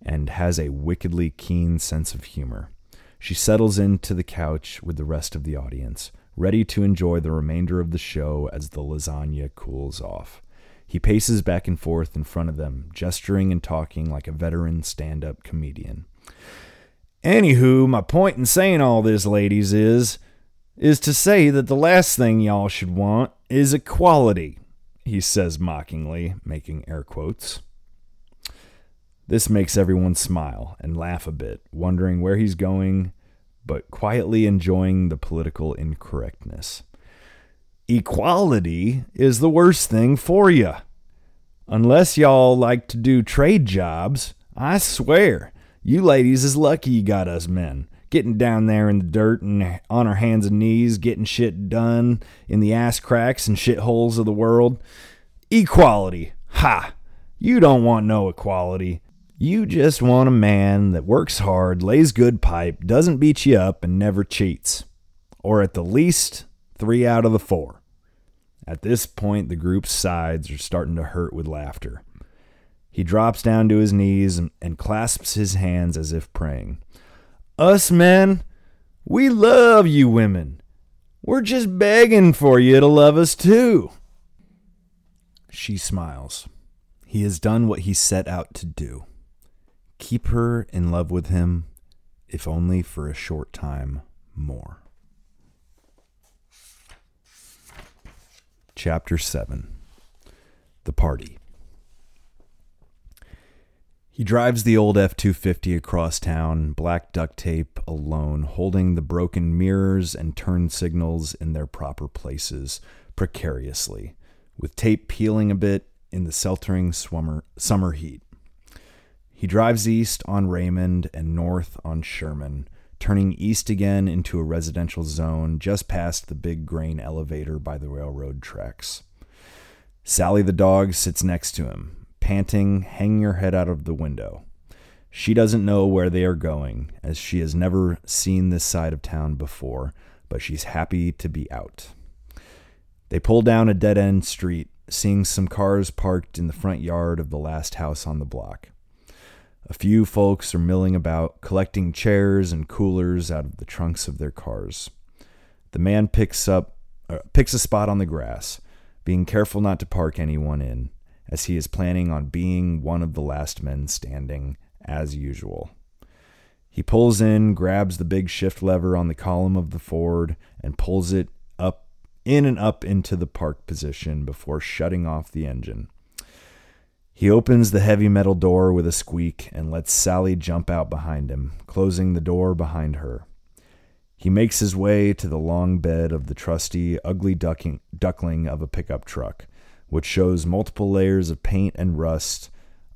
Speaker 1: and has a wickedly keen sense of humor. She settles into the couch with the rest of the audience, ready to enjoy the remainder of the show as the lasagna cools off. He paces back and forth in front of them, gesturing and talking like a veteran stand up comedian. Anywho, my point in saying all this, ladies, is is to say that the last thing y'all should want is equality, he says mockingly, making air quotes. This makes everyone smile and laugh a bit, wondering where he's going, but quietly enjoying the political incorrectness. Equality is the worst thing for you. Unless y'all like to do trade jobs, I swear, you ladies is lucky you got us men getting down there in the dirt and on our hands and knees, getting shit done in the ass cracks and shitholes of the world. Equality. Ha! You don't want no equality. You just want a man that works hard, lays good pipe, doesn't beat you up, and never cheats. Or at the least, three out of the four. At this point, the group's sides are starting to hurt with laughter. He drops down to his knees and, clasps his hands as if praying. Us men, we love you women. We're just begging for you to love us too. She smiles. He has done what he set out to do keep her in love with him, if only for a short time more. Chapter 7 The Party. He drives the old F 250 across town, black duct tape alone, holding the broken mirrors and turn signals in their proper places precariously, with tape peeling a bit in the sweltering summer, summer heat. He drives east on Raymond and north on Sherman, turning east again into a residential zone just past the big grain elevator by the railroad tracks. Sally the dog sits next to him, panting, hanging her head out of the window. She doesn't know where they are going, as she has never seen this side of town before, but she's happy to be out. They pull down a dead end street, seeing some cars parked in the front yard of the last house on the block. A few folks are milling about, collecting chairs and coolers out of the trunks of their cars. The man picks up uh, picks a spot on the grass, being careful not to park anyone in as he is planning on being one of the last men standing, as usual. He pulls in, grabs the big shift lever on the column of the Ford, and pulls it up in and up into the park position before shutting off the engine. He opens the heavy metal door with a squeak and lets Sally jump out behind him, closing the door behind her. He makes his way to the long bed of the trusty, ugly ducking, duckling of a pickup truck, which shows multiple layers of paint and rust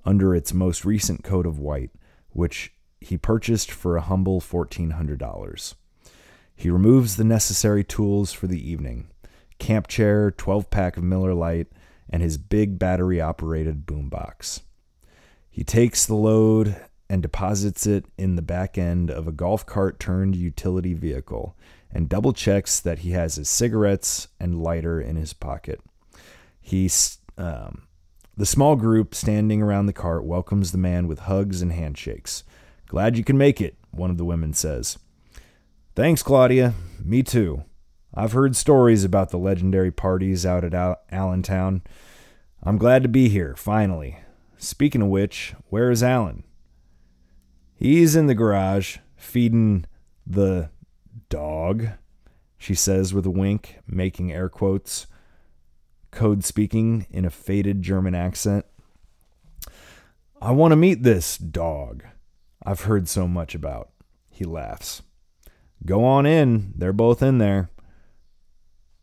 Speaker 1: under its most recent coat of white, which he purchased for a humble $1,400. He removes the necessary tools for the evening camp chair, 12 pack of Miller Lite, and his big battery operated boombox. He takes the load and deposits it in the back end of a golf cart turned utility vehicle and double checks that he has his cigarettes and lighter in his pocket. He's um, the small group standing around the cart welcomes the man with hugs and handshakes. Glad you can make it, one of the women says. Thanks, Claudia. Me too. I've heard stories about the legendary parties out at Al- Allentown. I'm glad to be here, finally. Speaking of which, where is Alan? He's in the garage, feeding the dog, she says with a wink, making air quotes code speaking in a faded German accent. I want to meet this dog I've heard so much about. He laughs. Go on in. They're both in there.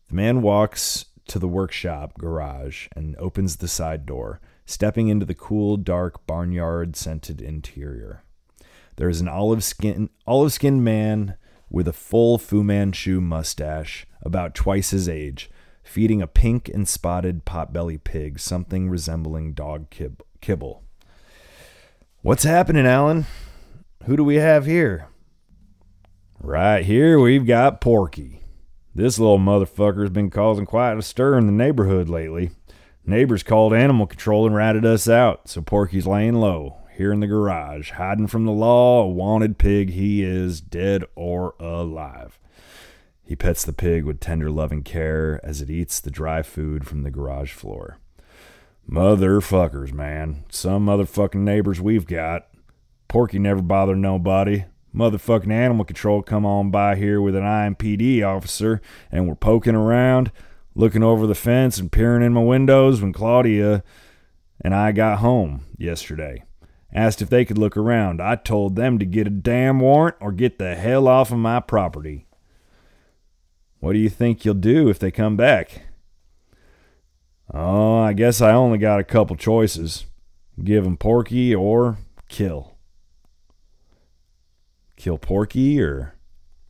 Speaker 1: The man walks to the workshop garage and opens the side door, stepping into the cool, dark, barnyard scented interior. There is an olive skin olive skinned man with a full Fu Manchu mustache, about twice his age, feeding a pink and spotted potbelly pig something resembling dog kib- kibble. What's happening, Alan? Who do we have here? Right here, we've got Porky. This little motherfucker's been causing quite a stir in the neighborhood lately. Neighbors called animal control and ratted us out, so Porky's laying low. here in the garage, hiding from the law, a wanted pig he is, dead or alive. He pets the pig with tender loving care as it eats the dry food from the garage floor. Motherfuckers, man. Some motherfucking neighbors we've got. Porky never bothered nobody. Motherfucking animal control come on by here with an IMPD officer and we're poking around, looking over the fence and peering in my windows when Claudia and I got home yesterday. Asked if they could look around. I told them to get a damn warrant or get the hell off of my property. What do you think you'll do if they come back? Oh, I guess I only got a couple choices give 'em Porky or kill. Kill Porky, or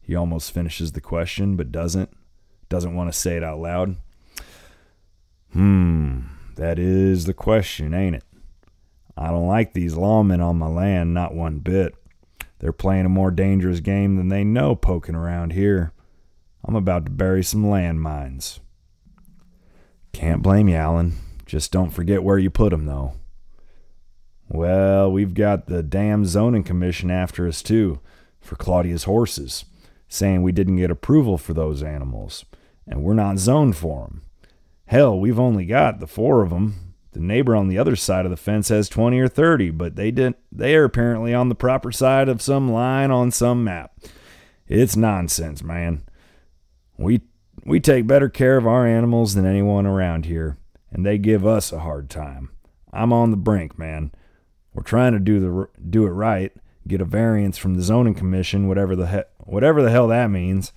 Speaker 1: he almost finishes the question but doesn't. Doesn't want to say it out loud. Hmm. That is the question, ain't it? I don't like these lawmen on my land, not one bit. They're playing a more dangerous game than they know poking around here. I'm about to bury some landmines. Can't blame you, Alan. Just don't forget where you put 'em, though. Well, we've got the damn zoning commission after us, too, for Claudia's horses, saying we didn't get approval for those animals, and we're not zoned for 'em. Hell, we've only got the four of 'em. The neighbor on the other side of the fence has 20 or 30, but they didn't they are apparently on the proper side of some line on some map. It's nonsense, man. We we take better care of our animals than anyone around here, and they give us a hard time. I'm on the brink, man. We're trying to do the do it right, get a variance from the zoning commission, whatever the he, whatever the hell that means.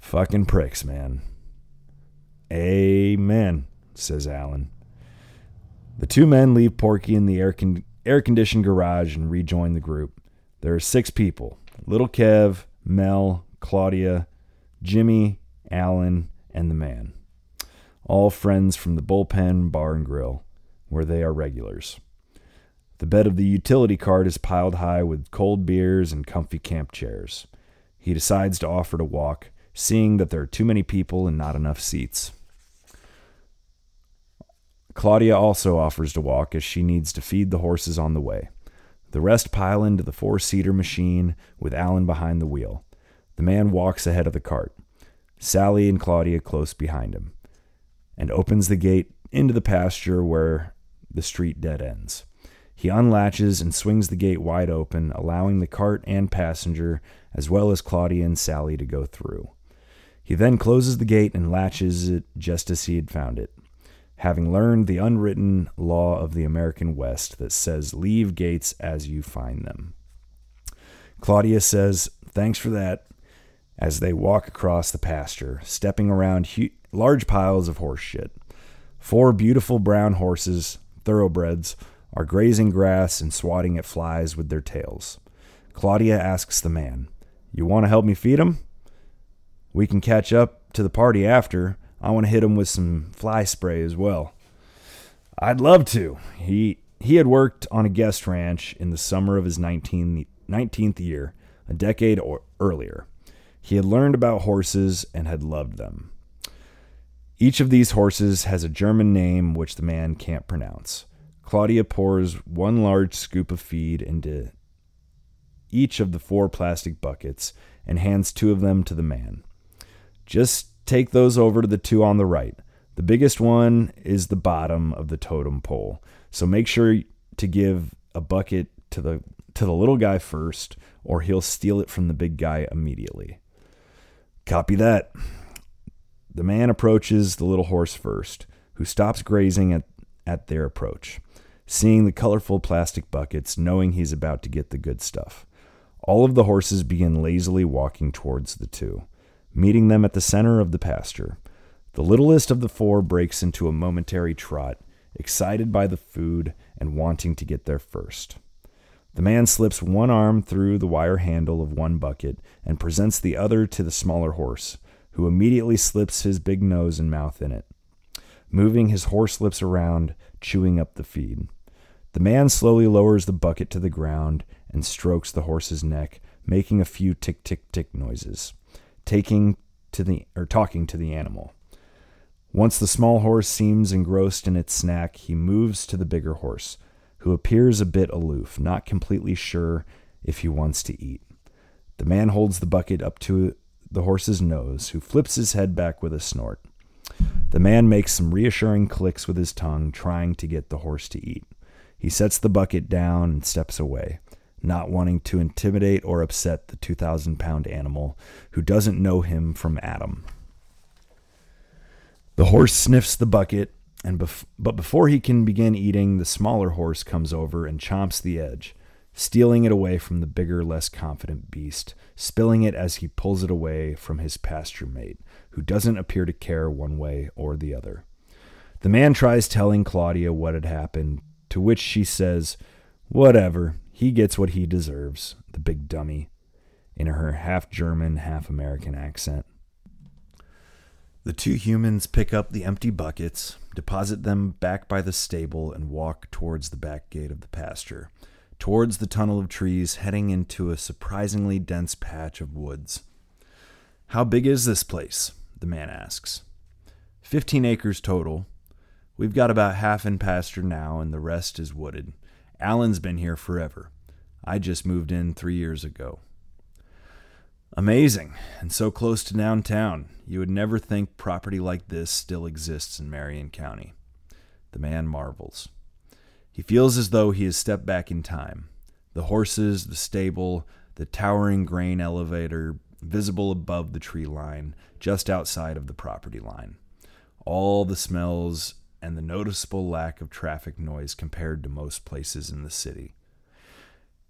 Speaker 1: Fucking pricks, man. Amen, says Alan. The two men leave Porky in the air, con- air conditioned garage and rejoin the group. There are six people Little Kev, Mel, Claudia, Jimmy, Alan, and the man. All friends from the bullpen bar and grill, where they are regulars. The bed of the utility cart is piled high with cold beers and comfy camp chairs. He decides to offer to walk, seeing that there are too many people and not enough seats. Claudia also offers to walk as she needs to feed the horses on the way. The rest pile into the four seater machine with Alan behind the wheel. The man walks ahead of the cart, Sally and Claudia close behind him, and opens the gate into the pasture where the street dead ends. He unlatches and swings the gate wide open, allowing the cart and passenger, as well as Claudia and Sally, to go through. He then closes the gate and latches it just as he had found it having learned the unwritten law of the American West that says, Leave gates as you find them. Claudia says, Thanks for that, as they walk across the pasture, stepping around hu- large piles of horse shit. Four beautiful brown horses, thoroughbreds, are grazing grass and swatting at flies with their tails. Claudia asks the man, You want to help me feed 'em? We can catch up to the party after, I want to hit him with some fly spray as well. I'd love to. He he had worked on a guest ranch in the summer of his 19, 19th year, a decade or earlier. He had learned about horses and had loved them. Each of these horses has a German name which the man can't pronounce. Claudia pours one large scoop of feed into each of the four plastic buckets and hands two of them to the man. Just take those over to the two on the right. The biggest one is the bottom of the totem pole. So make sure to give a bucket to the to the little guy first or he'll steal it from the big guy immediately. Copy that. The man approaches the little horse first, who stops grazing at, at their approach, seeing the colorful plastic buckets, knowing he's about to get the good stuff. All of the horses begin lazily walking towards the two meeting them at the center of the pasture. The littlest of the four breaks into a momentary trot, excited by the food and wanting to get there first. The man slips one arm through the wire handle of one bucket and presents the other to the smaller horse, who immediately slips his big nose and mouth in it, moving his horse lips around, chewing up the feed. The man slowly lowers the bucket to the ground and strokes the horse's neck, making a few tick tick tick noises taking to the or talking to the animal. Once the small horse seems engrossed in its snack, he moves to the bigger horse, who appears a bit aloof, not completely sure if he wants to eat. The man holds the bucket up to the horse's nose, who flips his head back with a snort. The man makes some reassuring clicks with his tongue, trying to get the horse to eat. He sets the bucket down and steps away, not wanting to intimidate or upset the 2,000 pound animal who doesn't know him from Adam. The horse sniffs the bucket, and bef- but before he can begin eating, the smaller horse comes over and chomps the edge, stealing it away from the bigger, less confident beast, spilling it as he pulls it away from his pasture mate, who doesn't appear to care one way or the other. The man tries telling Claudia what had happened, to which she says, Whatever, he gets what he deserves, the big dummy, in her half German, half American accent. The two humans pick up the empty buckets, deposit them back by the stable, and walk towards the back gate of the pasture, towards the tunnel of trees, heading into a surprisingly dense patch of woods. How big is this place? the man asks. Fifteen acres total. We've got about half in pasture now, and the rest is wooded. Alan's been here forever. I just moved in three years ago. Amazing, and so close to downtown. You would never think property like this still exists in Marion County. The man marvels. He feels as though he has stepped back in time. The horses, the stable, the towering grain elevator visible above the tree line, just outside of the property line. All the smells and the noticeable lack of traffic noise compared to most places in the city.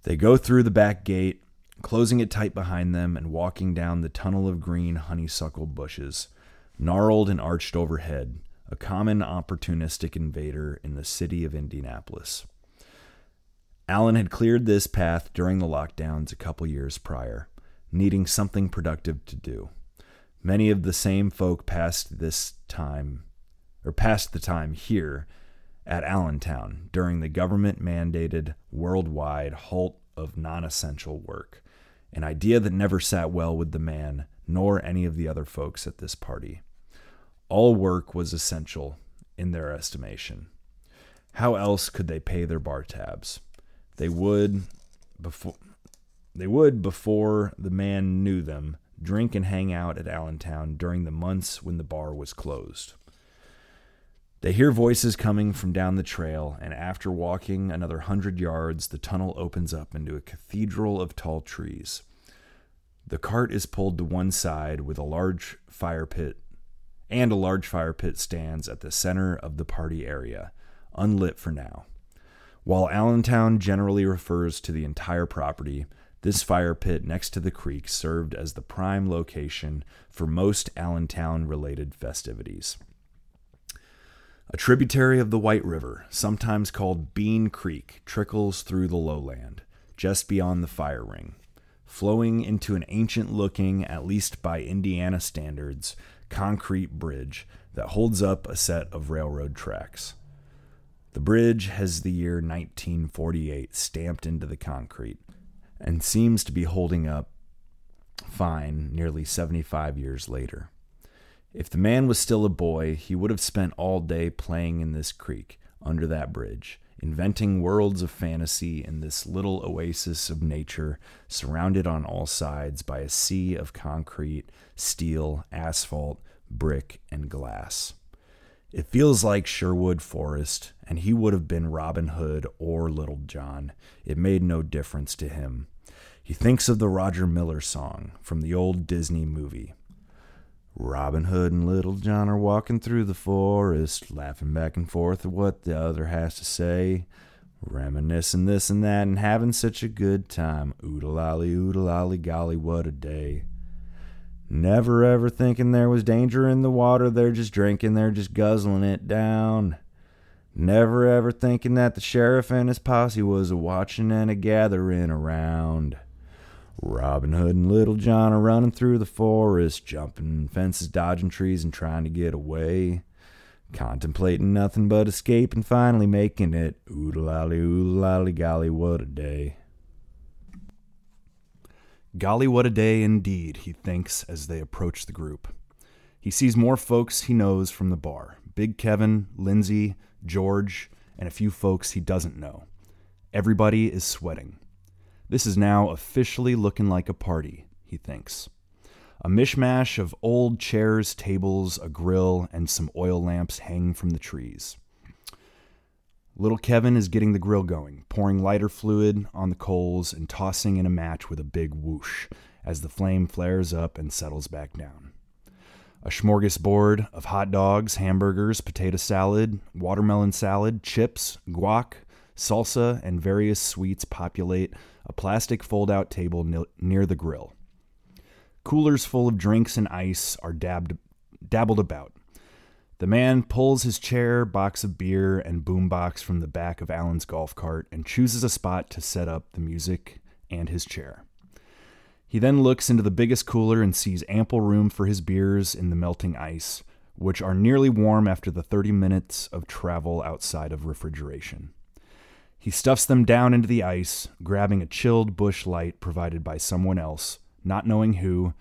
Speaker 1: They go through the back gate closing it tight behind them and walking down the tunnel of green honeysuckle bushes, gnarled and arched overhead, a common opportunistic invader in the city of Indianapolis. Alan had cleared this path during the lockdowns a couple years prior, needing something productive to do. Many of the same folk passed this time, or passed the time here at Allentown during the government mandated worldwide halt of non essential work an idea that never sat well with the man nor any of the other folks at this party. All work was essential in their estimation. How else could they pay their bar tabs? They would before they would before the man knew them drink and hang out at Allentown during the months when the bar was closed. They hear voices coming from down the trail, and after walking another hundred yards, the tunnel opens up into a cathedral of tall trees. The cart is pulled to one side with a large fire pit, and a large fire pit stands at the center of the party area, unlit for now. While Allentown generally refers to the entire property, this fire pit next to the creek served as the prime location for most Allentown related festivities. A tributary of the White River, sometimes called Bean Creek, trickles through the lowland, just beyond the fire ring, flowing into an ancient looking, at least by Indiana standards, concrete bridge that holds up a set of railroad tracks. The bridge has the year 1948 stamped into the concrete and seems to be holding up fine nearly 75 years later. If the man was still a boy, he would have spent all day playing in this creek, under that bridge, inventing worlds of fantasy in this little oasis of nature, surrounded on all sides by a sea of concrete, steel, asphalt, brick, and glass. It feels like Sherwood Forest, and he would have been Robin Hood or Little John. It made no difference to him. He thinks of the Roger Miller song from the old Disney movie. Robin Hood and Little John are walking through the forest, laughing back and forth at what the other has to say, reminiscing this and that, and having such a good time. Oodalolly, oodalolly, golly, what a day. Never ever thinking there was danger in the water, they're just drinking, they're just guzzling it down. Never ever thinking that the sheriff and his posse was a watching and a gathering around. Robin Hood and Little John are running through the forest, jumping fences, dodging trees, and trying to get away. Contemplating nothing but escape and finally making it. Oodalally, oodalally, golly, what a day. Golly, what a day indeed, he thinks as they approach the group. He sees more folks he knows from the bar Big Kevin, Lindsay, George, and a few folks he doesn't know. Everybody is sweating. This is now officially looking like a party, he thinks. A mishmash of old chairs, tables, a grill, and some oil lamps hang from the trees. Little Kevin is getting the grill going, pouring lighter fluid on the coals and tossing in a match with a big whoosh as the flame flares up and settles back down. A smorgasbord of hot dogs, hamburgers, potato salad, watermelon salad, chips, guac, salsa, and various sweets populate a plastic fold out table near the grill. Coolers full of drinks and ice are dabbed, dabbled about. The man pulls his chair, box of beer, and boombox from the back of Alan's golf cart and chooses a spot to set up the music and his chair. He then looks into the biggest cooler and sees ample room for his beers in the melting ice, which are nearly warm after the 30 minutes of travel outside of refrigeration. He stuffs them down into the ice, grabbing a chilled Busch Light provided by someone else, not knowing who,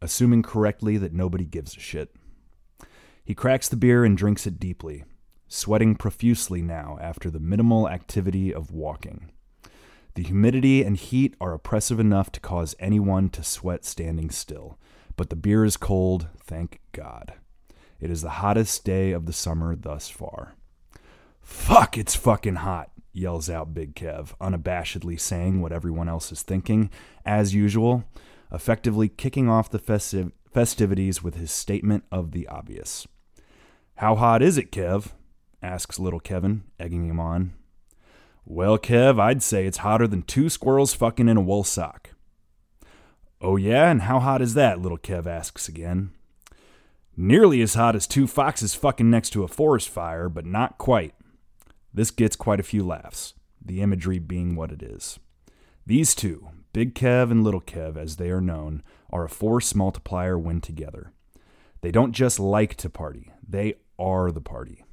Speaker 1: assuming correctly that nobody gives a shit. He cracks the beer and drinks it deeply, sweating profusely now after the minimal activity of walking. The humidity and heat are oppressive enough to cause anyone to sweat standing still, but the beer is cold, thank God. It is the hottest day of the summer thus far. Fuck, it's fucking hot, yells out Big Kev, unabashedly saying what everyone else is thinking, as usual, effectively kicking off the festiv- festivities with his statement of the obvious. How hot is it, Kev? asks little Kevin, egging him on. Well, Kev, I'd say it's hotter than two squirrels fucking in a wool sock. Oh, yeah? And how hot is that? little Kev asks again. Nearly as hot as two foxes fucking next to a forest fire, but not quite. This gets quite a few laughs, the imagery being what it is. These two, Big Kev and Little Kev as they are known, are a force multiplier when together. They don't just like to party, they are the party.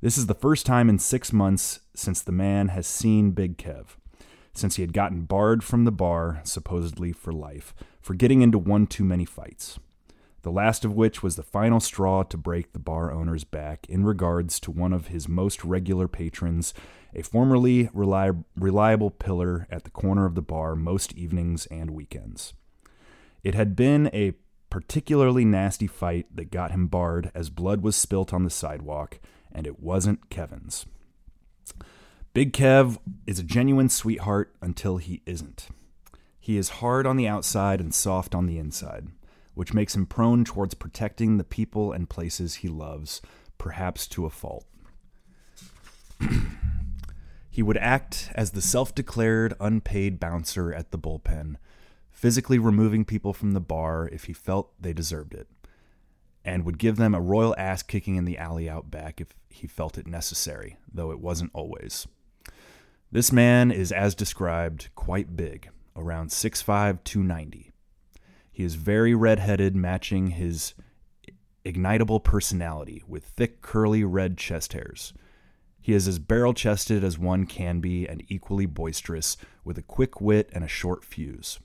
Speaker 1: This is the first time in six months since the man has seen Big Kev, since he had gotten barred from the bar, supposedly for life, for getting into one too many fights. The last of which was the final straw to break the bar owner's back in regards to one of his most regular patrons, a formerly reliable pillar at the corner of the bar most evenings and weekends. It had been a particularly nasty fight that got him barred as blood was spilt on the sidewalk, and it wasn't Kevin's. Big Kev is a genuine sweetheart until he isn't. He is hard on the outside and soft on the inside, which makes him prone towards protecting the people and places he loves, perhaps to a fault. [clears throat] he would act as the self declared unpaid bouncer at the bullpen, physically removing people from the bar if he felt they deserved it, and would give them a royal ass kicking in the alley out back if he felt it necessary, though it wasn't always. This man is, as described, quite big, around 6'5, 290. He is very red-headed, matching his ignitable personality with thick, curly red chest hairs. He is as barrel chested as one can be and equally boisterous, with a quick wit and a short fuse.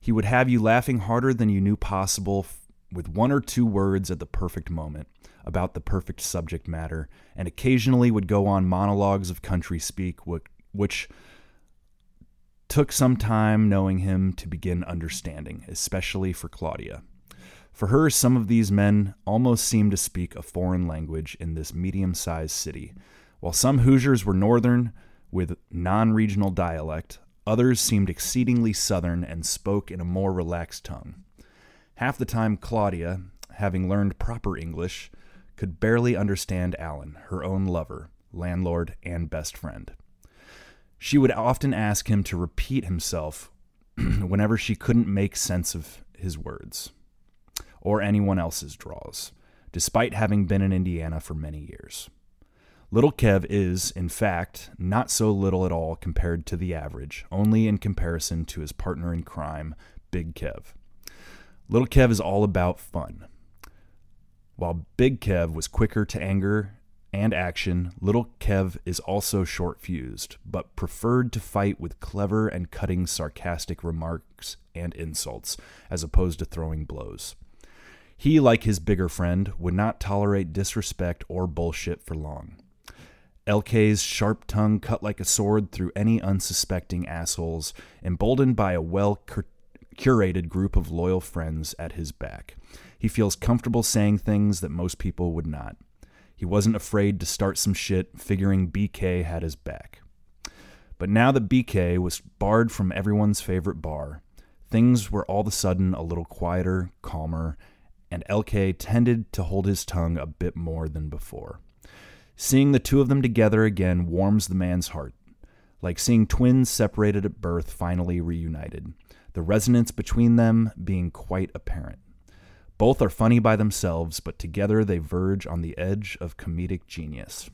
Speaker 1: He would have you laughing harder than you knew possible with one or two words at the perfect moment about the perfect subject matter, and occasionally would go on monologues of country speak, which took some time knowing him to begin understanding, especially for Claudia. For her, some of these men almost seemed to speak a foreign language in this medium sized city. While some Hoosiers were northern with non regional dialect, Others seemed exceedingly southern and spoke in a more relaxed tongue. Half the time, Claudia, having learned proper English, could barely understand Alan, her own lover, landlord, and best friend. She would often ask him to repeat himself [clears throat] whenever she couldn't make sense of his words or anyone else's draws, despite having been in Indiana for many years. Little Kev is, in fact, not so little at all compared to the average, only in comparison to his partner in crime, Big Kev. Little Kev is all about fun. While Big Kev was quicker to anger and action, Little Kev is also short fused, but preferred to fight with clever and cutting sarcastic remarks and insults, as opposed to throwing blows. He, like his bigger friend, would not tolerate disrespect or bullshit for long. LK's sharp tongue cut like a sword through any unsuspecting assholes, emboldened by a well curated group of loyal friends at his back. He feels comfortable saying things that most people would not. He wasn't afraid to start some shit, figuring BK had his back. But now that BK was barred from everyone's favorite bar, things were all of a sudden a little quieter, calmer, and LK tended to hold his tongue a bit more than before. Seeing the two of them together again warms the man's heart, like seeing twins separated at birth finally reunited, the resonance between them being quite apparent. Both are funny by themselves, but together they verge on the edge of comedic genius.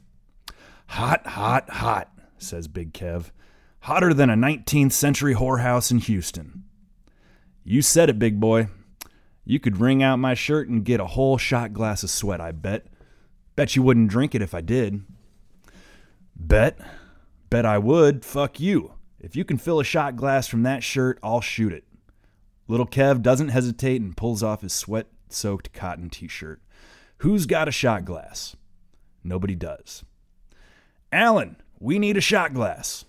Speaker 1: Hot, hot, hot, says Big Kev. Hotter than a 19th century whorehouse in Houston. You said it, big boy. You could wring out my shirt and get a whole shot glass of sweat, I bet. Bet you wouldn't drink it if I did. Bet. Bet I would. Fuck you. If you can fill a shot glass from that shirt, I'll shoot it. Little Kev doesn't hesitate and pulls off his sweat soaked cotton t shirt. Who's got a shot glass? Nobody does. Alan, we need a shot glass.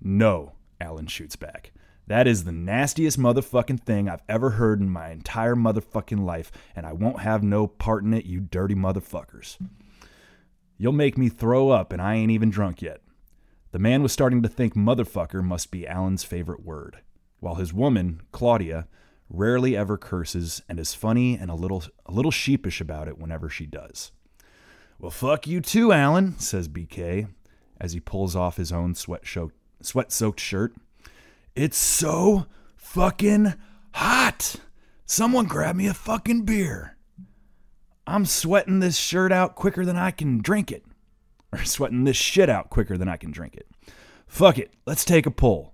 Speaker 1: No, Alan shoots back. That is the nastiest motherfucking thing I've ever heard in my entire motherfucking life, and I won't have no part in it, you dirty motherfuckers. You'll make me throw up, and I ain't even drunk yet. The man was starting to think motherfucker must be Alan's favorite word, while his woman, Claudia, rarely ever curses and is funny and a little a little sheepish about it whenever she does. Well, fuck you too, Alan, says BK as he pulls off his own sweat soaked shirt. It's so fucking hot. Someone grab me a fucking beer. I'm sweating this shirt out quicker than I can drink it. [laughs] Or sweating this shit out quicker than I can drink it. Fuck it, let's take a pull.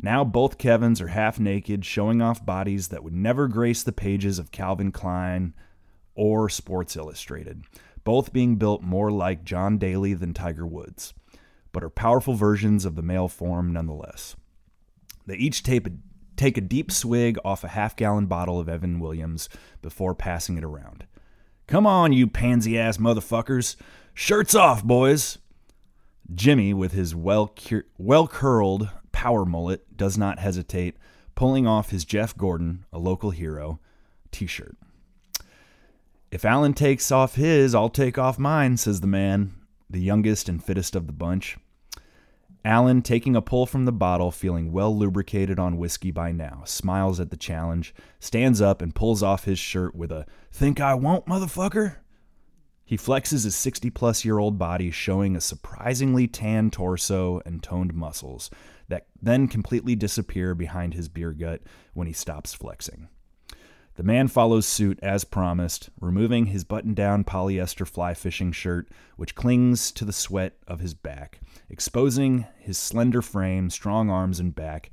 Speaker 1: Now both Kevins are half naked, showing off bodies that would never grace the pages of Calvin Klein or Sports Illustrated, both being built more like John Daly than Tiger Woods, but are powerful versions of the male form nonetheless. They each tape a, take a deep swig off a half gallon bottle of Evan Williams before passing it around. Come on, you pansy ass motherfuckers. Shirts off, boys. Jimmy, with his well well curled power mullet, does not hesitate, pulling off his Jeff Gordon, a local hero, t shirt. If Alan takes off his, I'll take off mine, says the man, the youngest and fittest of the bunch. Alan, taking a pull from the bottle, feeling well lubricated on whiskey by now, smiles at the challenge, stands up, and pulls off his shirt with a Think I won't, motherfucker? He flexes his 60 plus year old body, showing a surprisingly tan torso and toned muscles that then completely disappear behind his beer gut when he stops flexing. The man follows suit as promised, removing his button down polyester fly fishing shirt, which clings to the sweat of his back, exposing his slender frame, strong arms, and back,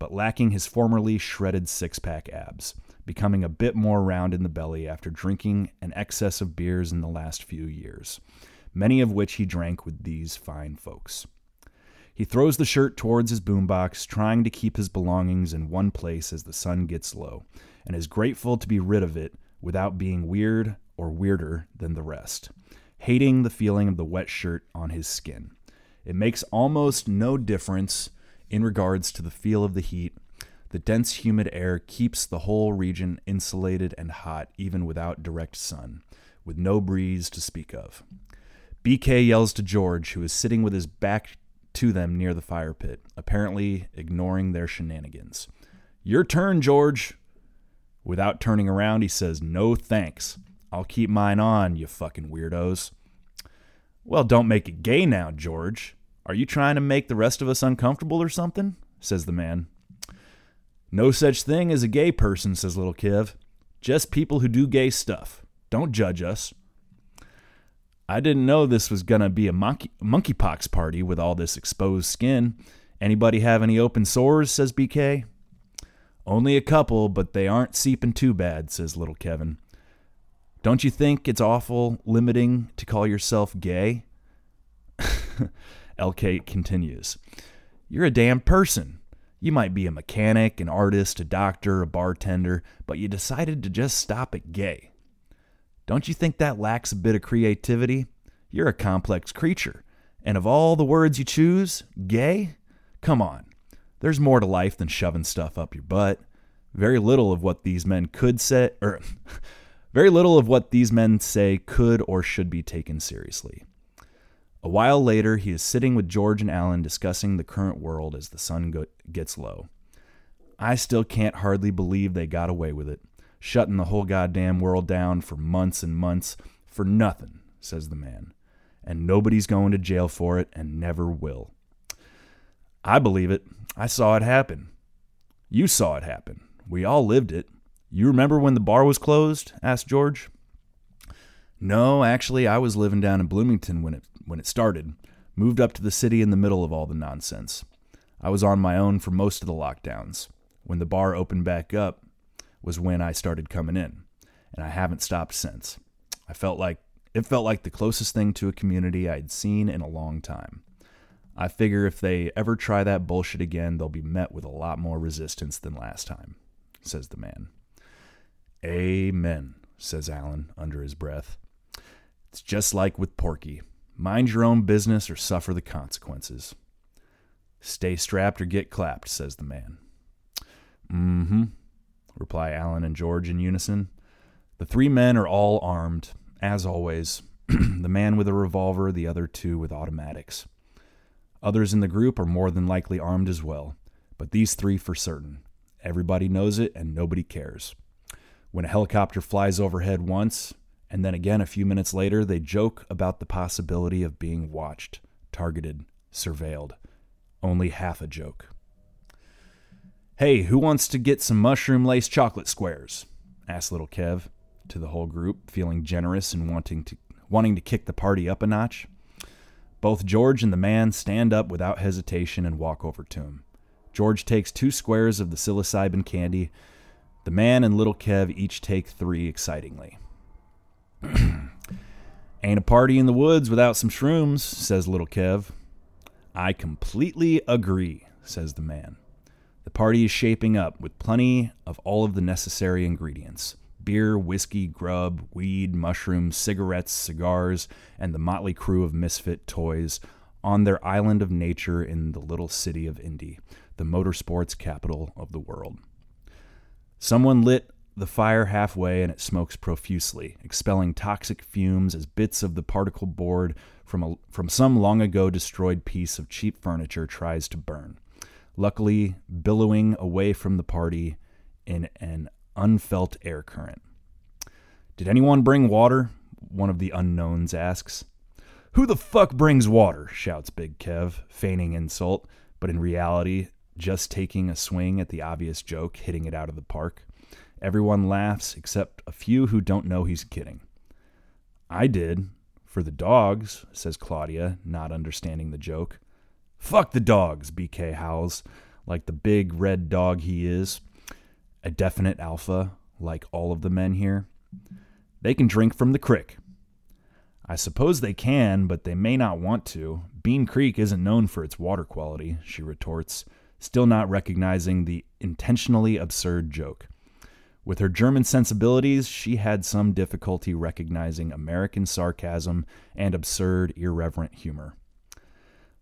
Speaker 1: but lacking his formerly shredded six pack abs, becoming a bit more round in the belly after drinking an excess of beers in the last few years, many of which he drank with these fine folks. He throws the shirt towards his boombox, trying to keep his belongings in one place as the sun gets low and is grateful to be rid of it without being weird or weirder than the rest, hating the feeling of the wet shirt on his skin. It makes almost no difference in regards to the feel of the heat. The dense, humid air keeps the whole region insulated and hot even without direct sun, with no breeze to speak of. BK yells to George, who is sitting with his back to them near the fire pit, apparently ignoring their shenanigans. Your turn, George. Without turning around, he says, No thanks. I'll keep mine on, you fucking weirdos. Well, don't make it gay now, George. Are you trying to make the rest of us uncomfortable or something? says the man. No such thing as a gay person, says little Kev. Just people who do gay stuff. Don't judge us. I didn't know this was gonna be a monkey monkeypox party with all this exposed skin. Anybody have any open sores? says BK. Only a couple, but they aren't seeping too bad, says little Kevin. Don't you think it's awful limiting to call yourself gay? [laughs] LK continues. You're a damn person. You might be a mechanic, an artist, a doctor, a bartender, but you decided to just stop at gay. Don't you think that lacks a bit of creativity? You're a complex creature.
Speaker 2: And of all the words you choose, gay? Come on. There's more to life than shoving stuff up your butt. Very little of what these men could say, or er, [laughs] very little of what these men say could or should be taken seriously. A while later, he is sitting with George and Alan discussing the current world as the sun go- gets low. I still can't hardly believe they got away with it, shutting the whole goddamn world down for months and months for nothing, says the man. And nobody's going to jail for it and never will. I believe it. I saw it happen. You saw it happen. We all lived it. You remember when the bar was closed? asked George. No, actually, I was living down in Bloomington when it when it started. Moved up to the city in the middle of all the nonsense. I was on my own for most of the lockdowns. When the bar opened back up was when I started coming in, and I haven't stopped since. I felt like it felt like the closest thing to a community I'd seen in a long time. I figure if they ever try that bullshit again, they'll be met with a lot more resistance than last time, says the man. Amen, says Alan under his breath. It's just like with Porky. Mind your own business or suffer the consequences. Stay strapped or get clapped, says the man. Mm hmm, reply Alan and George in unison. The three men are all armed, as always, [clears throat] the man with a revolver, the other two with automatics. Others in the group are more than likely armed as well, but these three for certain. Everybody knows it and nobody cares. When a helicopter flies overhead once, and then again a few minutes later, they joke about the possibility of being watched, targeted, surveilled. Only half a joke. Hey, who wants to get some mushroom lace chocolate squares? asked little Kev to the whole group, feeling generous and wanting to wanting to kick the party up a notch. Both George and the man stand up without hesitation and walk over to him. George takes two squares of the psilocybin candy. The man and little Kev each take three excitingly. [clears throat] Ain't a party in the woods without some shrooms, says little Kev. I completely agree, says the man. The party is shaping up with plenty of all of the necessary ingredients beer, whiskey, grub, weed, mushrooms, cigarettes, cigars, and the motley crew of misfit toys on their island of nature in the little city of Indy, the motorsports capital of the world. Someone lit the fire halfway and it smokes profusely, expelling toxic fumes as bits of the particle board from, a, from some long ago destroyed piece of cheap furniture tries to burn. Luckily, billowing away from the party in an unfelt air current. Did anyone bring water? One of the unknowns asks. Who the fuck brings water? shouts Big Kev, feigning insult, but in reality, just taking a swing at the obvious joke, hitting it out of the park. Everyone laughs except a few who don't know he's kidding. I did. For the dogs, says Claudia, not understanding the joke. Fuck the dogs, BK howls, like the big red dog he is a definite alpha, like all of the men here, they can drink from the crick. I suppose they can, but they may not want to. Bean Creek isn't known for its water quality, she retorts, still not recognizing the intentionally absurd joke. With her German sensibilities, she had some difficulty recognizing American sarcasm and absurd, irreverent humor.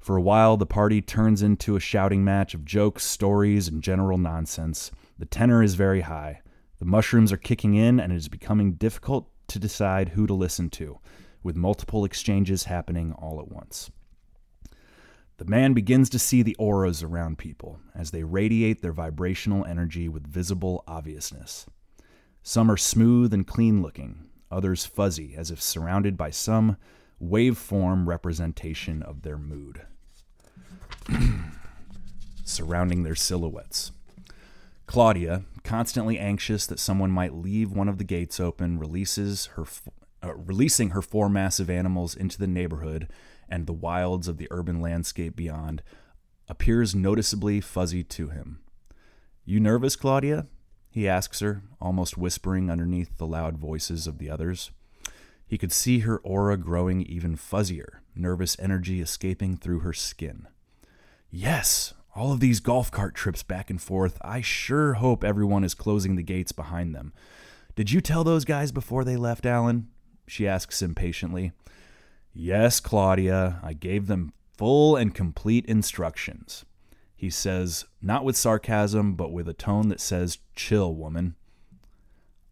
Speaker 2: For a while, the party turns into a shouting match of jokes, stories, and general nonsense, the tenor is very high. The mushrooms are kicking in, and it is becoming difficult to decide who to listen to, with multiple exchanges happening all at once. The man begins to see the auras around people as they radiate their vibrational energy with visible obviousness. Some are smooth and clean looking, others fuzzy, as if surrounded by some waveform representation of their mood, [clears throat] surrounding their silhouettes. Claudia, constantly anxious that someone might leave one of the gates open, releases her uh, releasing her four massive animals into the neighborhood and the wilds of the urban landscape beyond, appears noticeably fuzzy to him. You nervous, Claudia? he asks her, almost whispering underneath the loud voices of the others. He could see her aura growing even fuzzier, nervous energy escaping through her skin. Yes, all of these golf cart trips back and forth, I sure hope everyone is closing the gates behind them. Did you tell those guys before they left, Alan? She asks impatiently. Yes, Claudia, I gave them full and complete instructions. He says, not with sarcasm, but with a tone that says, Chill, woman.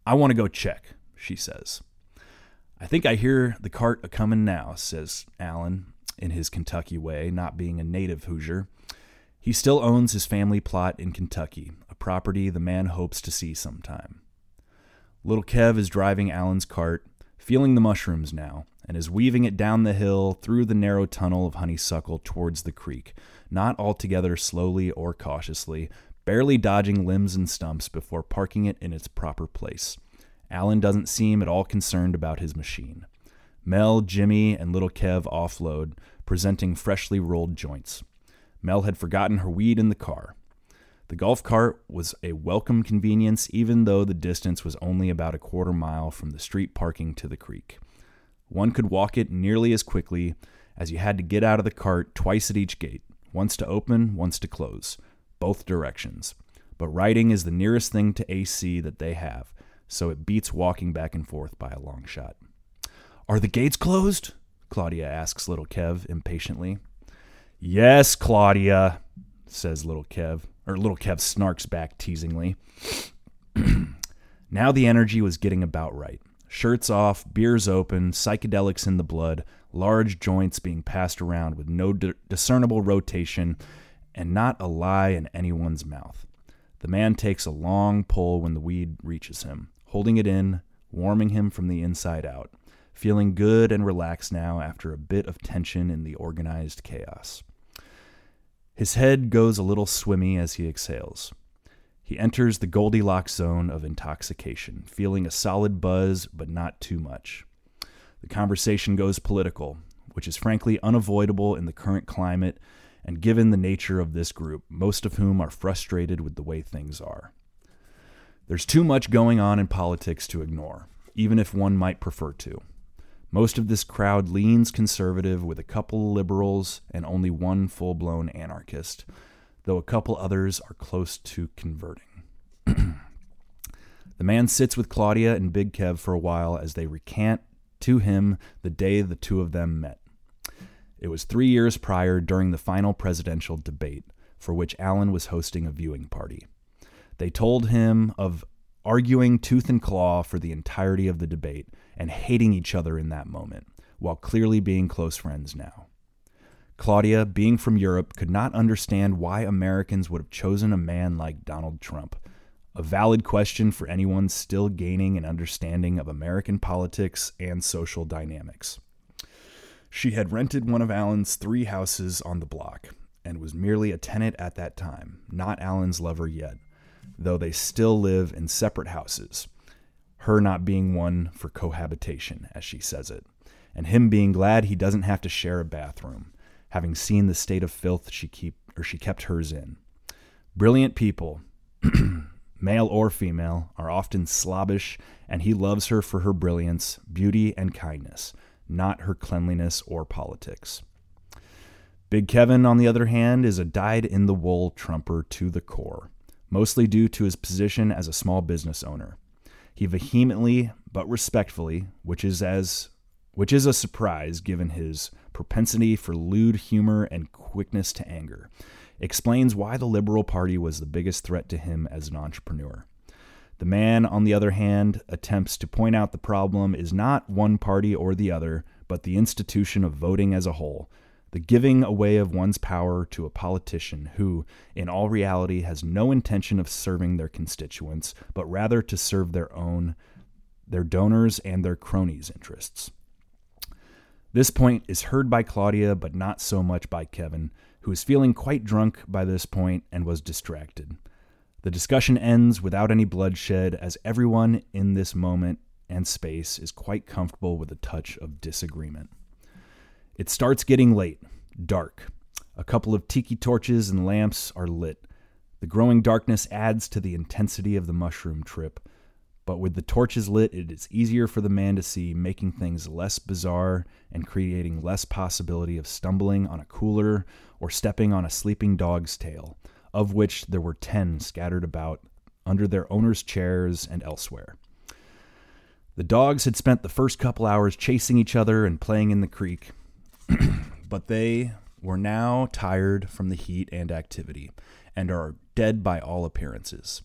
Speaker 2: I want to go check, she says. I think I hear the cart a comin' now, says Alan in his Kentucky way, not being a native Hoosier. He still owns his family plot in Kentucky, a property the man hopes to see sometime. Little Kev is driving Alan's cart, feeling the mushrooms now, and is weaving it down the hill through the narrow tunnel of honeysuckle towards the creek, not altogether slowly or cautiously, barely dodging limbs and stumps before parking it in its proper place. Alan doesn't seem at all concerned about his machine. Mel, Jimmy, and little Kev offload, presenting freshly rolled joints. Mel had forgotten her weed in the car. The golf cart was a welcome convenience, even though the distance was only about a quarter mile from the street parking to the creek. One could walk it nearly as quickly as you had to get out of the cart twice at each gate, once to open, once to close, both directions. But riding is the nearest thing to AC that they have, so it beats walking back and forth by a long shot. Are the gates closed? Claudia asks little Kev impatiently. Yes, Claudia, says little Kev, or little Kev snarks back teasingly. [clears throat] now the energy was getting about right. Shirts off, beers open, psychedelics in the blood, large joints being passed around with no di- discernible rotation, and not a lie in anyone's mouth. The man takes a long pull when the weed reaches him, holding it in, warming him from the inside out, feeling good and relaxed now after a bit of tension in the organized chaos. His head goes a little swimmy as he exhales. He enters the Goldilocks zone of intoxication, feeling a solid buzz, but not too much. The conversation goes political, which is frankly unavoidable in the current climate and given the nature of this group, most of whom are frustrated with the way things are. There's too much going on in politics to ignore, even if one might prefer to. Most of this crowd leans conservative with a couple liberals and only one full blown anarchist, though a couple others are close to converting. [clears throat] the man sits with Claudia and Big Kev for a while as they recant to him the day the two of them met. It was three years prior during the final presidential debate, for which Alan was hosting a viewing party. They told him of arguing tooth and claw for the entirety of the debate and hating each other in that moment, while clearly being close friends now. Claudia, being from Europe, could not understand why Americans would have chosen a man like Donald Trump. A valid question for anyone still gaining an understanding of American politics and social dynamics. She had rented one of Alan's three houses on the block and was merely a tenant at that time, not Alan's lover yet, though they still live in separate houses her not being one for cohabitation, as she says it, and him being glad he doesn't have to share a bathroom, having seen the state of filth she keep or she kept hers in. Brilliant people, [clears throat] male or female, are often slobbish, and he loves her for her brilliance, beauty, and kindness, not her cleanliness or politics. Big Kevin, on the other hand, is a dyed in the wool trumper to the core, mostly due to his position as a small business owner. He vehemently but respectfully, which is as which is a surprise given his propensity for lewd humor and quickness to anger, explains why the Liberal Party was the biggest threat to him as an entrepreneur. The man, on the other hand, attempts to point out the problem is not one party or the other, but the institution of voting as a whole, the giving away of one's power to a politician who, in all reality, has no intention of serving their constituents, but rather to serve their own, their donors, and their cronies' interests. This point is heard by Claudia, but not so much by Kevin, who is feeling quite drunk by this point and was distracted. The discussion ends without any bloodshed, as everyone in this moment and space is quite comfortable with a touch of disagreement. It starts getting late, dark. A couple of tiki torches and lamps are lit. The growing darkness adds to the intensity of the mushroom trip, but with the torches lit, it is easier for the man to see, making things less bizarre and creating less possibility of stumbling on a cooler or stepping on a sleeping dog's tail, of which there were ten scattered about under their owners' chairs and elsewhere. The dogs had spent the first couple hours chasing each other and playing in the creek, [clears throat] but they were now tired from the heat and activity, and are dead by all appearances.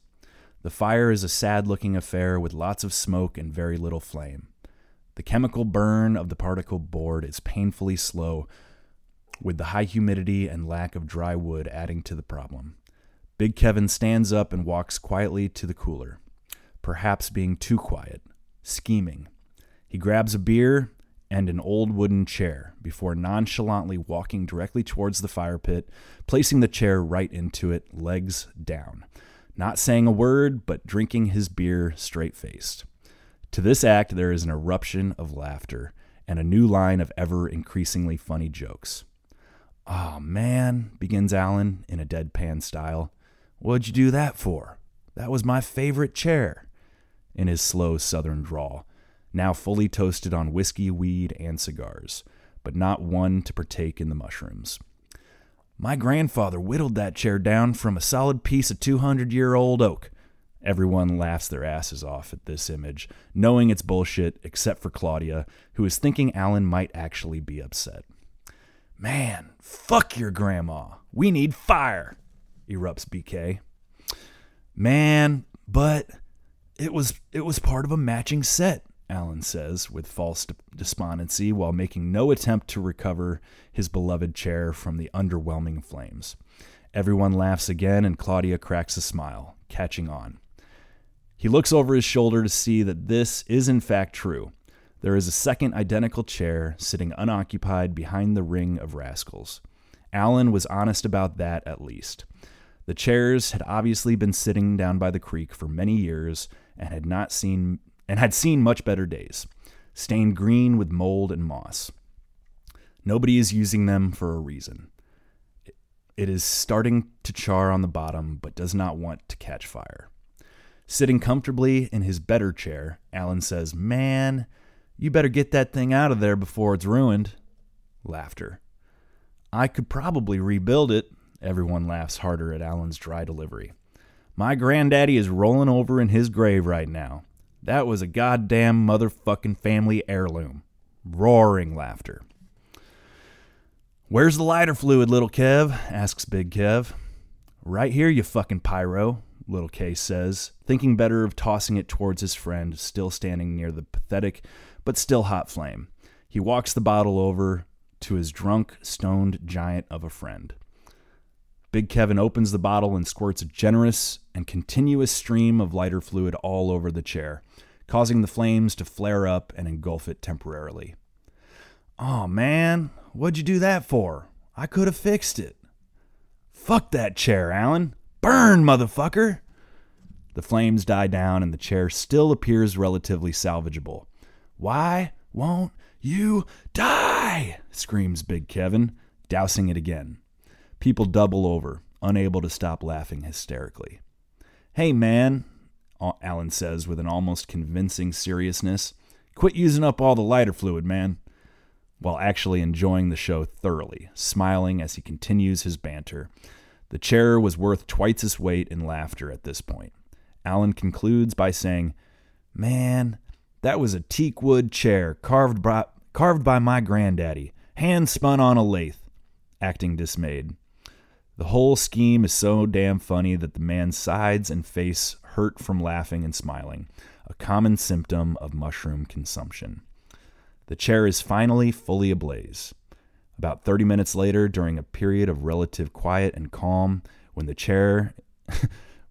Speaker 2: The fire is a sad looking affair with lots of smoke and very little flame. The chemical burn of the particle board is painfully slow, with the high humidity and lack of dry wood adding to the problem. Big Kevin stands up and walks quietly to the cooler, perhaps being too quiet, scheming. He grabs a beer and an old wooden chair before nonchalantly walking directly towards the fire pit, placing the chair right into it, legs down. Not saying a word, but drinking his beer straight faced. To this act, there is an eruption of laughter and a new line of ever increasingly funny jokes. Oh man, begins Alan in a deadpan style. What'd you do that for? That was my favorite chair. In his slow southern drawl, now fully toasted on whiskey, weed, and cigars, but not one to partake in the mushrooms. My grandfather whittled that chair down from a solid piece of 200 year old oak. Everyone laughs their asses off at this image, knowing it's bullshit, except for Claudia, who is thinking Alan might actually be upset. Man, fuck your grandma. We need fire, erupts BK. Man, but it was it was part of a matching set, Alan says with false despondency while making no attempt to recover his beloved chair from the underwhelming flames. Everyone laughs again and Claudia cracks a smile, catching on. He looks over his shoulder to see that this is in fact true. There is a second identical chair sitting unoccupied behind the ring of rascals. Alan was honest about that at least. The chairs had obviously been sitting down by the creek for many years and had not seen and had seen much better days, stained green with mold and moss. Nobody is using them for a reason. It is starting to char on the bottom but does not want to catch fire. Sitting comfortably in his better chair, Alan says, "Man, you better get that thing out of there before it's ruined. Laughter. I could probably rebuild it. Everyone laughs harder at Alan's dry delivery. My granddaddy is rolling over in his grave right now. That was a goddamn motherfucking family heirloom. Roaring laughter. Where's the lighter fluid, little Kev? asks Big Kev. Right here, you fucking pyro, little K says, thinking better of tossing it towards his friend, still standing near the pathetic but still hot flame. He walks the bottle over to his drunk, stoned giant of a friend. Big Kevin opens the bottle and squirts a generous and continuous stream of lighter fluid all over the chair, causing the flames to flare up and engulf it temporarily. Oh man, what'd you do that for? I could have fixed it. Fuck that chair, Alan. Burn, motherfucker! The flames die down and the chair still appears relatively salvageable. Why won't you die? screams Big Kevin, dousing it again. People double over, unable to stop laughing hysterically. Hey, man, Alan says with an almost convincing seriousness. Quit using up all the lighter fluid, man. While actually enjoying the show thoroughly, smiling as he continues his banter. The chair was worth twice its weight in laughter at this point. Alan concludes by saying, Man, that was a teak wood chair carved by, carved by my granddaddy, hand spun on a lathe. Acting dismayed. The whole scheme is so damn funny that the man's sides and face hurt from laughing and smiling, a common symptom of mushroom consumption. The chair is finally fully ablaze. About 30 minutes later, during a period of relative quiet and calm, when the chair [laughs]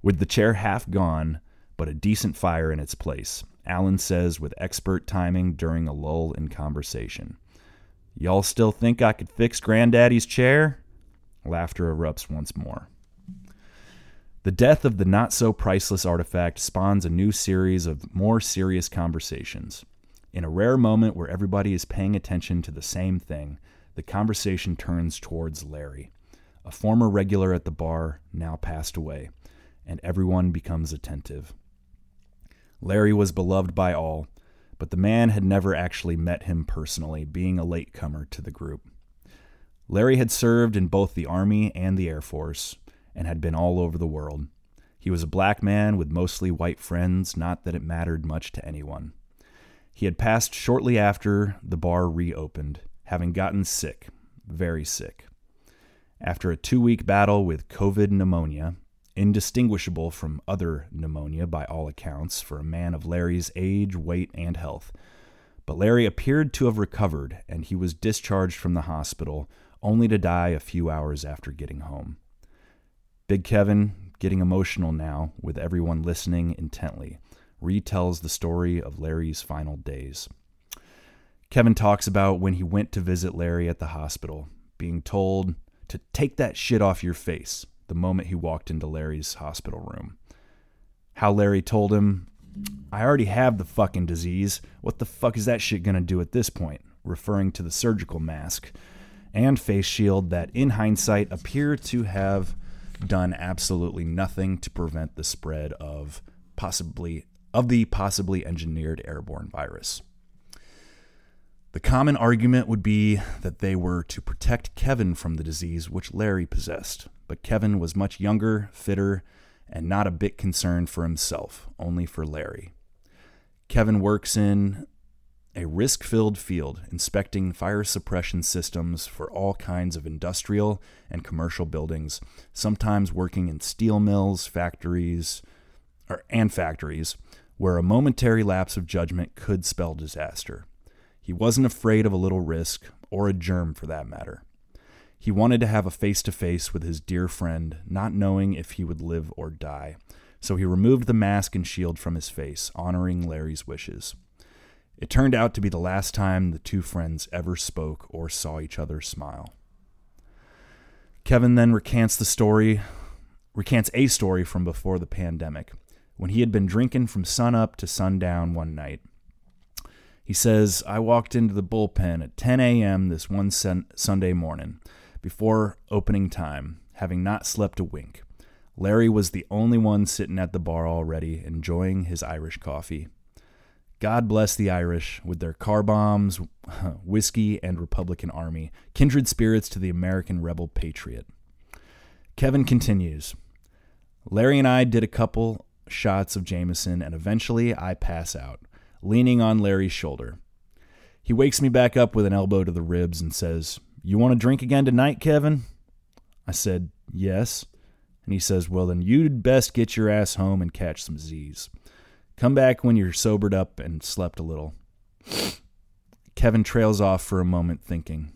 Speaker 2: with the chair half gone, but a decent fire in its place, Alan says with expert timing during a lull in conversation. Y'all still think I could fix Granddaddy's chair? Laughter erupts once more. The death of the not so priceless artifact spawns a new series of more serious conversations. In a rare moment where everybody is paying attention to the same thing, the conversation turns towards Larry, a former regular at the bar, now passed away, and everyone becomes attentive. Larry was beloved by all, but the man had never actually met him personally, being a latecomer to the group. Larry had served in both the Army and the Air Force and had been all over the world. He was a black man with mostly white friends, not that it mattered much to anyone. He had passed shortly after the bar reopened, having gotten sick, very sick. After a two week battle with COVID pneumonia, indistinguishable from other pneumonia by all accounts for a man of Larry's age, weight, and health. But Larry appeared to have recovered, and he was discharged from the hospital only to die a few hours after getting home. Big Kevin, getting emotional now with everyone listening intently, retells the story of Larry's final days. Kevin talks about when he went to visit Larry at the hospital, being told to take that shit off your face the moment he walked into Larry's hospital room. How Larry told him, I already have the fucking disease. What the fuck is that shit gonna do at this point? Referring to the surgical mask and face shield that, in hindsight, appear to have done absolutely nothing to prevent the spread of possibly of the possibly engineered airborne virus. The common argument would be that they were to protect Kevin from the disease which Larry possessed, but Kevin was much younger, fitter, and not a bit concerned for himself, only for Larry. Kevin works in a risk filled field inspecting fire suppression systems for all kinds of industrial and commercial buildings, sometimes working in steel mills, factories, or, and factories, where a momentary lapse of judgment could spell disaster. He wasn't afraid of a little risk, or a germ for that matter. He wanted to have a face to face with his dear friend, not knowing if he would live or die. So he removed the mask and shield from his face, honoring Larry's wishes. It turned out to be the last time the two friends ever spoke or saw each other smile. Kevin then recants the story, recants a story from before the pandemic, when he had been drinking from sunup to sundown one night. He says, I walked into the bullpen at 10 a.m. this one sun- Sunday morning before opening time, having not slept a wink. Larry was the only one sitting at the bar already, enjoying his Irish coffee. God bless the Irish with their car bombs, [laughs] whiskey, and Republican Army, kindred spirits to the American rebel patriot. Kevin continues Larry and I did a couple shots of Jameson, and eventually I pass out, leaning on Larry's shoulder. He wakes me back up with an elbow to the ribs and says, you want to drink again tonight, Kevin? I said, Yes. And he says, Well, then you'd best get your ass home and catch some Z's. Come back when you're sobered up and slept a little. Kevin trails off for a moment, thinking.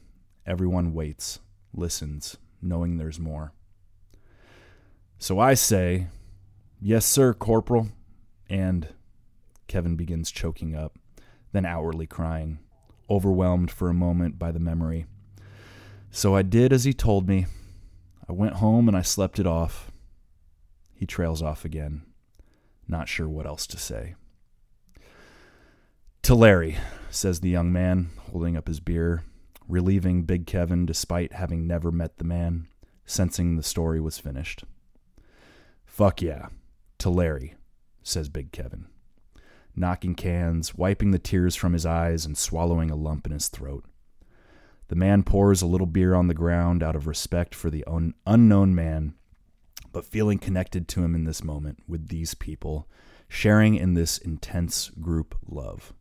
Speaker 2: Everyone waits, listens, knowing there's more. So I say, Yes, sir, Corporal. And Kevin begins choking up, then outwardly crying, overwhelmed for a moment by the memory. So I did as he told me. I went home and I slept it off. He trails off again, not sure what else to say. To Larry, says the young man, holding up his beer, relieving Big Kevin despite having never met the man, sensing the story was finished. Fuck yeah. To Larry, says Big Kevin, knocking cans, wiping the tears from his eyes, and swallowing a lump in his throat. The man pours a little beer on the ground out of respect for the un- unknown man, but feeling connected to him in this moment with these people, sharing in this intense group love.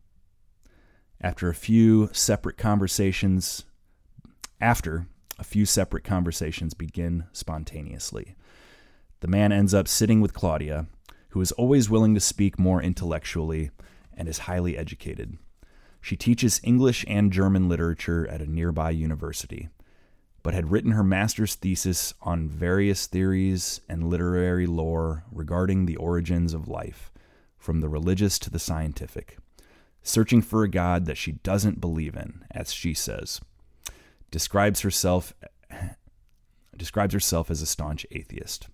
Speaker 2: After a few separate conversations, after a few separate conversations begin spontaneously, the man ends up sitting with Claudia, who is always willing to speak more intellectually and is highly educated. She teaches English and German literature at a nearby university, but had written her master's thesis on various theories and literary lore regarding the origins of life, from the religious to the scientific, searching for a God that she doesn't believe in, as she says. Describes herself [clears throat] describes herself as a staunch atheist.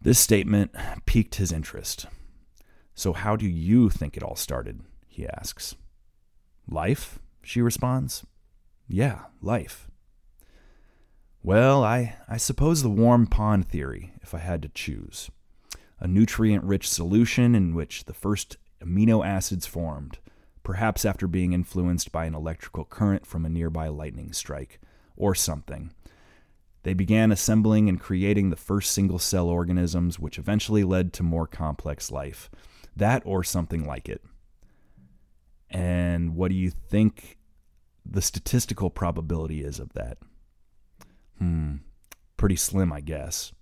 Speaker 2: This statement piqued his interest. So, how do you think it all started? he asks. Life? She responds. Yeah, life. Well, I, I suppose the warm pond theory, if I had to choose. A nutrient rich solution in which the first amino acids formed, perhaps after being influenced by an electrical current from a nearby lightning strike, or something. They began assembling and creating the first single cell organisms, which eventually led to more complex life. That or something like it. And what do you think the statistical probability is of that? Hmm. Pretty slim, I guess.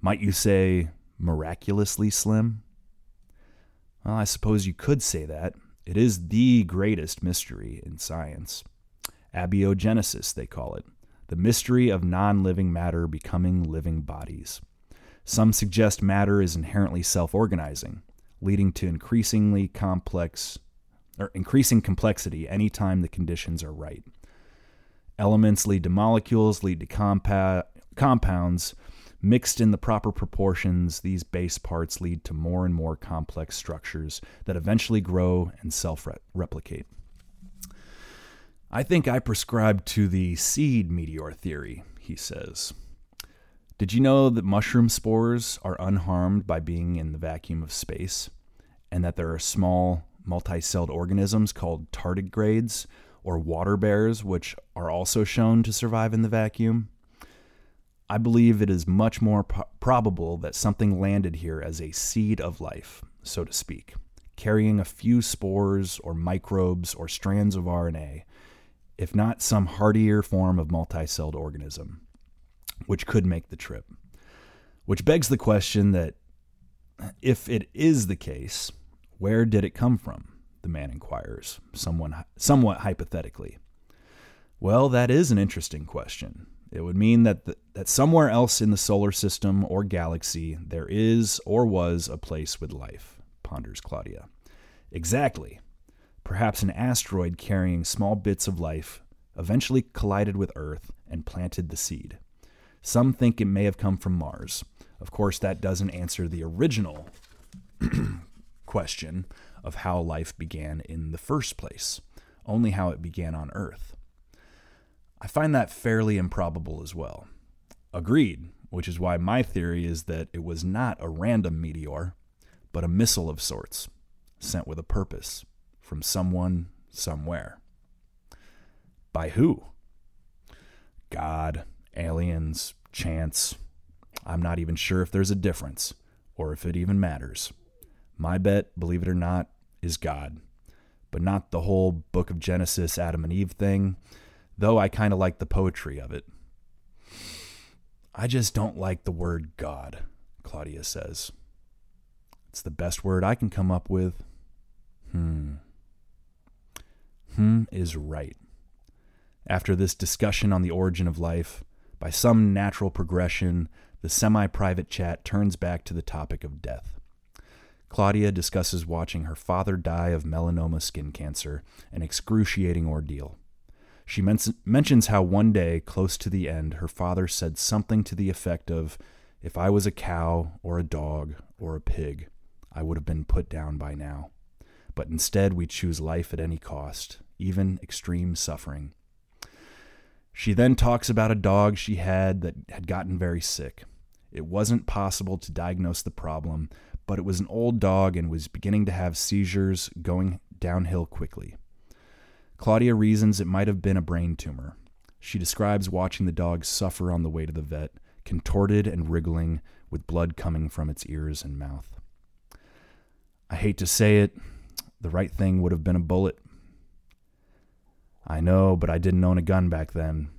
Speaker 2: Might you say miraculously slim? Well, I suppose you could say that. It is the greatest mystery in science. Abiogenesis, they call it the mystery of non living matter becoming living bodies. Some suggest matter is inherently self organizing, leading to increasingly complex or increasing complexity anytime the conditions are right. Elements lead to molecules, lead to compa- compounds. Mixed in the proper proportions, these base parts lead to more and more complex structures that eventually grow and self replicate. I think I prescribe to the seed meteor theory, he says. Did you know that mushroom spores are unharmed by being in the vacuum of space? And that there are small multicelled organisms called tardigrades or water bears, which are also shown to survive in the vacuum? I believe it is much more po- probable that something landed here as a seed of life, so to speak, carrying a few spores or microbes or strands of RNA, if not some hardier form of multicelled organism, which could make the trip. Which begs the question that if it is the case, where did it come from? The man inquires, someone, somewhat hypothetically. Well, that is an interesting question. It would mean that, the, that somewhere else in the solar system or galaxy there is or was a place with life, ponders Claudia. Exactly. Perhaps an asteroid carrying small bits of life eventually collided with Earth and planted the seed. Some think it may have come from Mars. Of course, that doesn't answer the original [clears throat] question of how life began in the first place, only how it began on Earth. I find that fairly improbable as well. Agreed, which is why my theory is that it was not a random meteor, but a missile of sorts, sent with a purpose from someone somewhere. By who? God, aliens, chance. I'm not even sure if there's a difference or if it even matters. My bet, believe it or not, is God, but not the whole book of Genesis, Adam and Eve thing, though I kind of like the poetry of it. I just don't like the word God, Claudia says. It's the best word I can come up with. Hmm. Hmm is right. After this discussion on the origin of life, by some natural progression, the semi private chat turns back to the topic of death. Claudia discusses watching her father die of melanoma skin cancer, an excruciating ordeal. She men- mentions how one day, close to the end, her father said something to the effect of, If I was a cow or a dog or a pig, I would have been put down by now. But instead, we choose life at any cost, even extreme suffering. She then talks about a dog she had that had gotten very sick. It wasn't possible to diagnose the problem, but it was an old dog and was beginning to have seizures going downhill quickly. Claudia reasons it might have been a brain tumor. She describes watching the dog suffer on the way to the vet, contorted and wriggling, with blood coming from its ears and mouth. I hate to say it, the right thing would have been a bullet. I know, but I didn't own a gun back then.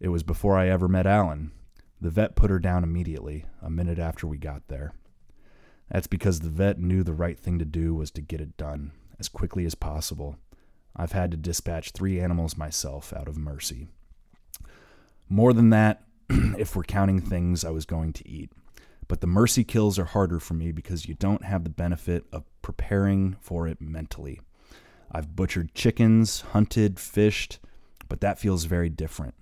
Speaker 2: It was before I ever met Alan. The vet put her down immediately, a minute after we got there. That's because the vet knew the right thing to do was to get it done as quickly as possible. I've had to dispatch three animals myself out of mercy. More than that, [clears throat] if we're counting things I was going to eat. But the mercy kills are harder for me because you don't have the benefit of preparing for it mentally. I've butchered chickens, hunted, fished, but that feels very different.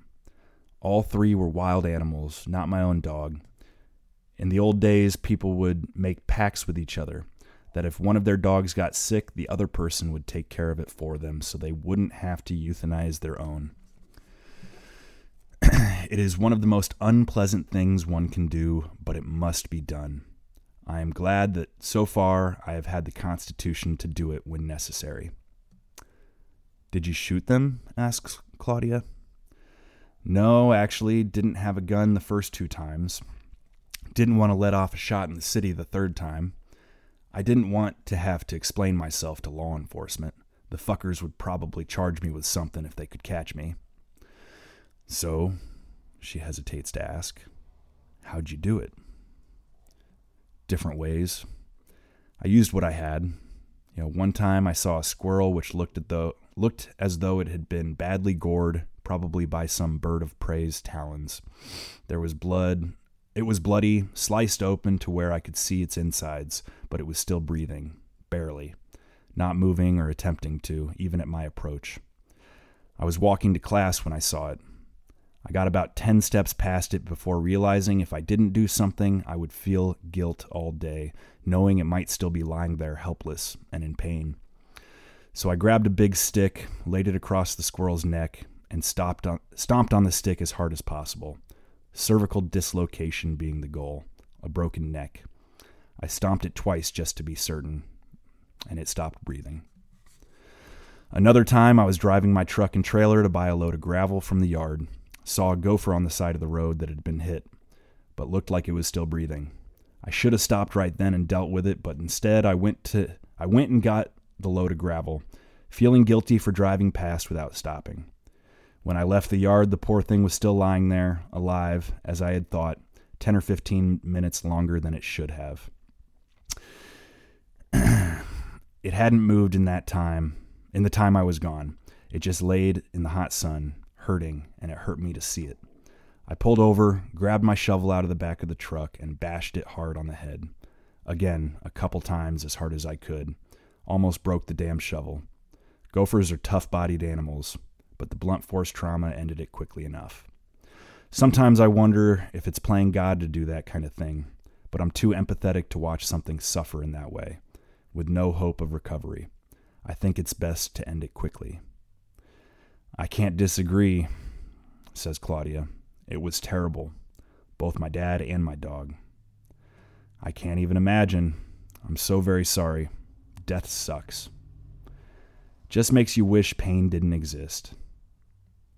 Speaker 2: All three were wild animals, not my own dog, in the old days, people would make pacts with each other that if one of their dogs got sick, the other person would take care of it for them so they wouldn't have to euthanize their own. [clears throat] it is one of the most unpleasant things one can do, but it must be done. I am glad that so far I have had the constitution to do it when necessary. Did you shoot them? asks Claudia. No, actually, didn't have a gun the first two times. Didn't want to let off a shot in the city the third time. I didn't want to have to explain myself to law enforcement. The fuckers would probably charge me with something if they could catch me. So, she hesitates to ask. How'd you do it? Different ways. I used what I had. You know, one time I saw a squirrel which looked at though looked as though it had been badly gored, probably by some bird of prey's talons. There was blood. It was bloody, sliced open to where I could see its insides, but it was still breathing, barely, not moving or attempting to, even at my approach. I was walking to class when I saw it. I got about 10 steps past it before realizing if I didn't do something, I would feel guilt all day, knowing it might still be lying there helpless and in pain. So I grabbed a big stick, laid it across the squirrel's neck, and stomped on, stomped on the stick as hard as possible. Cervical dislocation being the goal, a broken neck. I stomped it twice just to be certain, and it stopped breathing. Another time, I was driving my truck and trailer to buy a load of gravel from the yard saw a gopher on the side of the road that had been hit, but looked like it was still breathing. I should have stopped right then and dealt with it, but instead I went to I went and got the load of gravel, feeling guilty for driving past without stopping. When I left the yard, the poor thing was still lying there, alive, as I had thought, 10 or 15 minutes longer than it should have. [clears throat] it hadn't moved in that time, in the time I was gone. It just laid in the hot sun, hurting, and it hurt me to see it. I pulled over, grabbed my shovel out of the back of the truck, and bashed it hard on the head. Again, a couple times as hard as I could. Almost broke the damn shovel. Gophers are tough bodied animals, but the blunt force trauma ended it quickly enough. Sometimes I wonder if it's playing God to do that kind of thing, but I'm too empathetic to watch something suffer in that way, with no hope of recovery. I think it's best to end it quickly. I can't disagree, says Claudia. It was terrible, both my dad and my dog. I can't even imagine. I'm so very sorry. Death sucks. Just makes you wish pain didn't exist,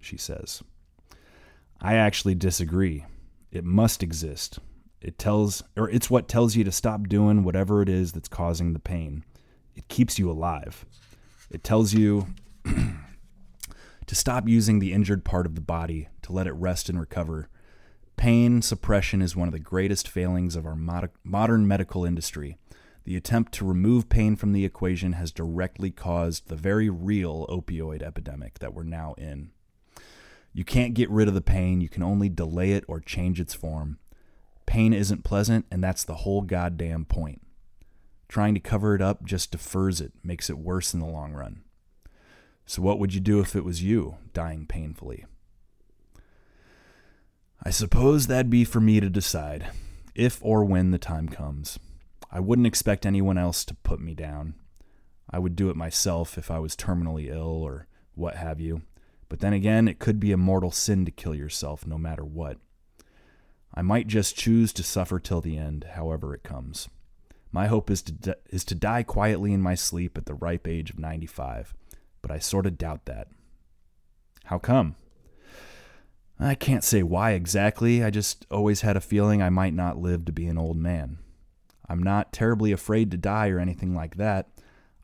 Speaker 2: she says. I actually disagree. It must exist. It tells or it's what tells you to stop doing whatever it is that's causing the pain. It keeps you alive. It tells you [clears throat] to stop using the injured part of the body, to let it rest and recover. Pain suppression is one of the greatest failings of our mod- modern medical industry. The attempt to remove pain from the equation has directly caused the very real opioid epidemic that we're now in. You can't get rid of the pain, you can only delay it or change its form. Pain isn't pleasant, and that's the whole goddamn point. Trying to cover it up just defers it, makes it worse in the long run. So, what would you do if it was you dying painfully? I suppose that'd be for me to decide, if or when the time comes. I wouldn't expect anyone else to put me down. I would do it myself if I was terminally ill or what have you. But then again, it could be a mortal sin to kill yourself no matter what. I might just choose to suffer till the end, however it comes. My hope is to, di- is to die quietly in my sleep at the ripe age of 95 but I sort of doubt that. How come? I can't say why exactly. I just always had a feeling I might not live to be an old man. I'm not terribly afraid to die or anything like that.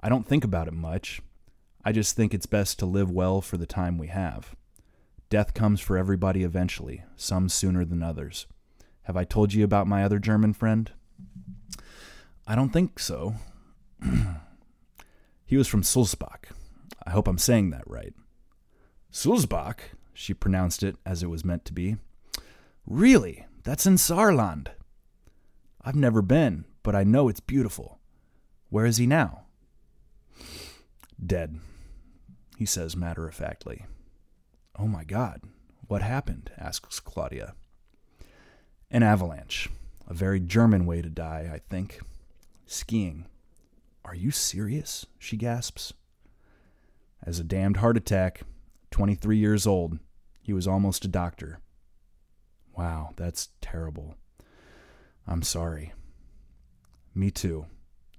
Speaker 2: I don't think about it much. I just think it's best to live well for the time we have. Death comes for everybody eventually, some sooner than others. Have I told you about my other German friend? I don't think so. [clears throat] he was from Sulzbach. I hope I'm saying that right. Sulzbach, she pronounced it as it was meant to be. Really? That's in Saarland. I've never been, but I know it's beautiful. Where is he now? Dead, he says matter of factly. Oh my God, what happened? asks Claudia. An avalanche. A very German way to die, I think. Skiing. Are you serious? she gasps as a damned heart attack, 23 years old. He was almost a doctor. Wow, that's terrible. I'm sorry. Me too.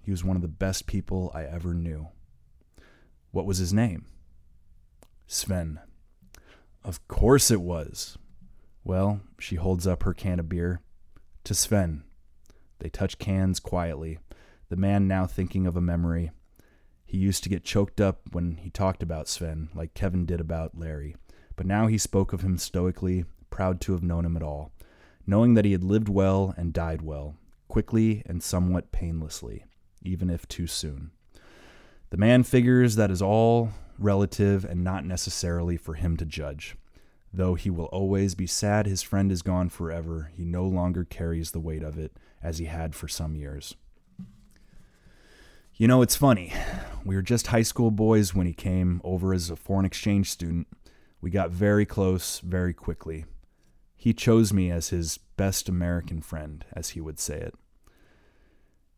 Speaker 2: He was one of the best people I ever knew. What was his name? Sven. Of course it was. Well, she holds up her can of beer. To Sven. They touch cans quietly, the man now thinking of a memory he used to get choked up when he talked about Sven, like Kevin did about Larry, but now he spoke of him stoically, proud to have known him at all, knowing that he had lived well and died well, quickly and somewhat painlessly, even if too soon. The man figures that is all relative and not necessarily for him to judge. Though he will always be sad his friend is gone forever, he no longer carries the weight of it as he had for some years. You know, it's funny. We were just high school boys when he came over as a foreign exchange student. We got very close very quickly. He chose me as his best American friend, as he would say it.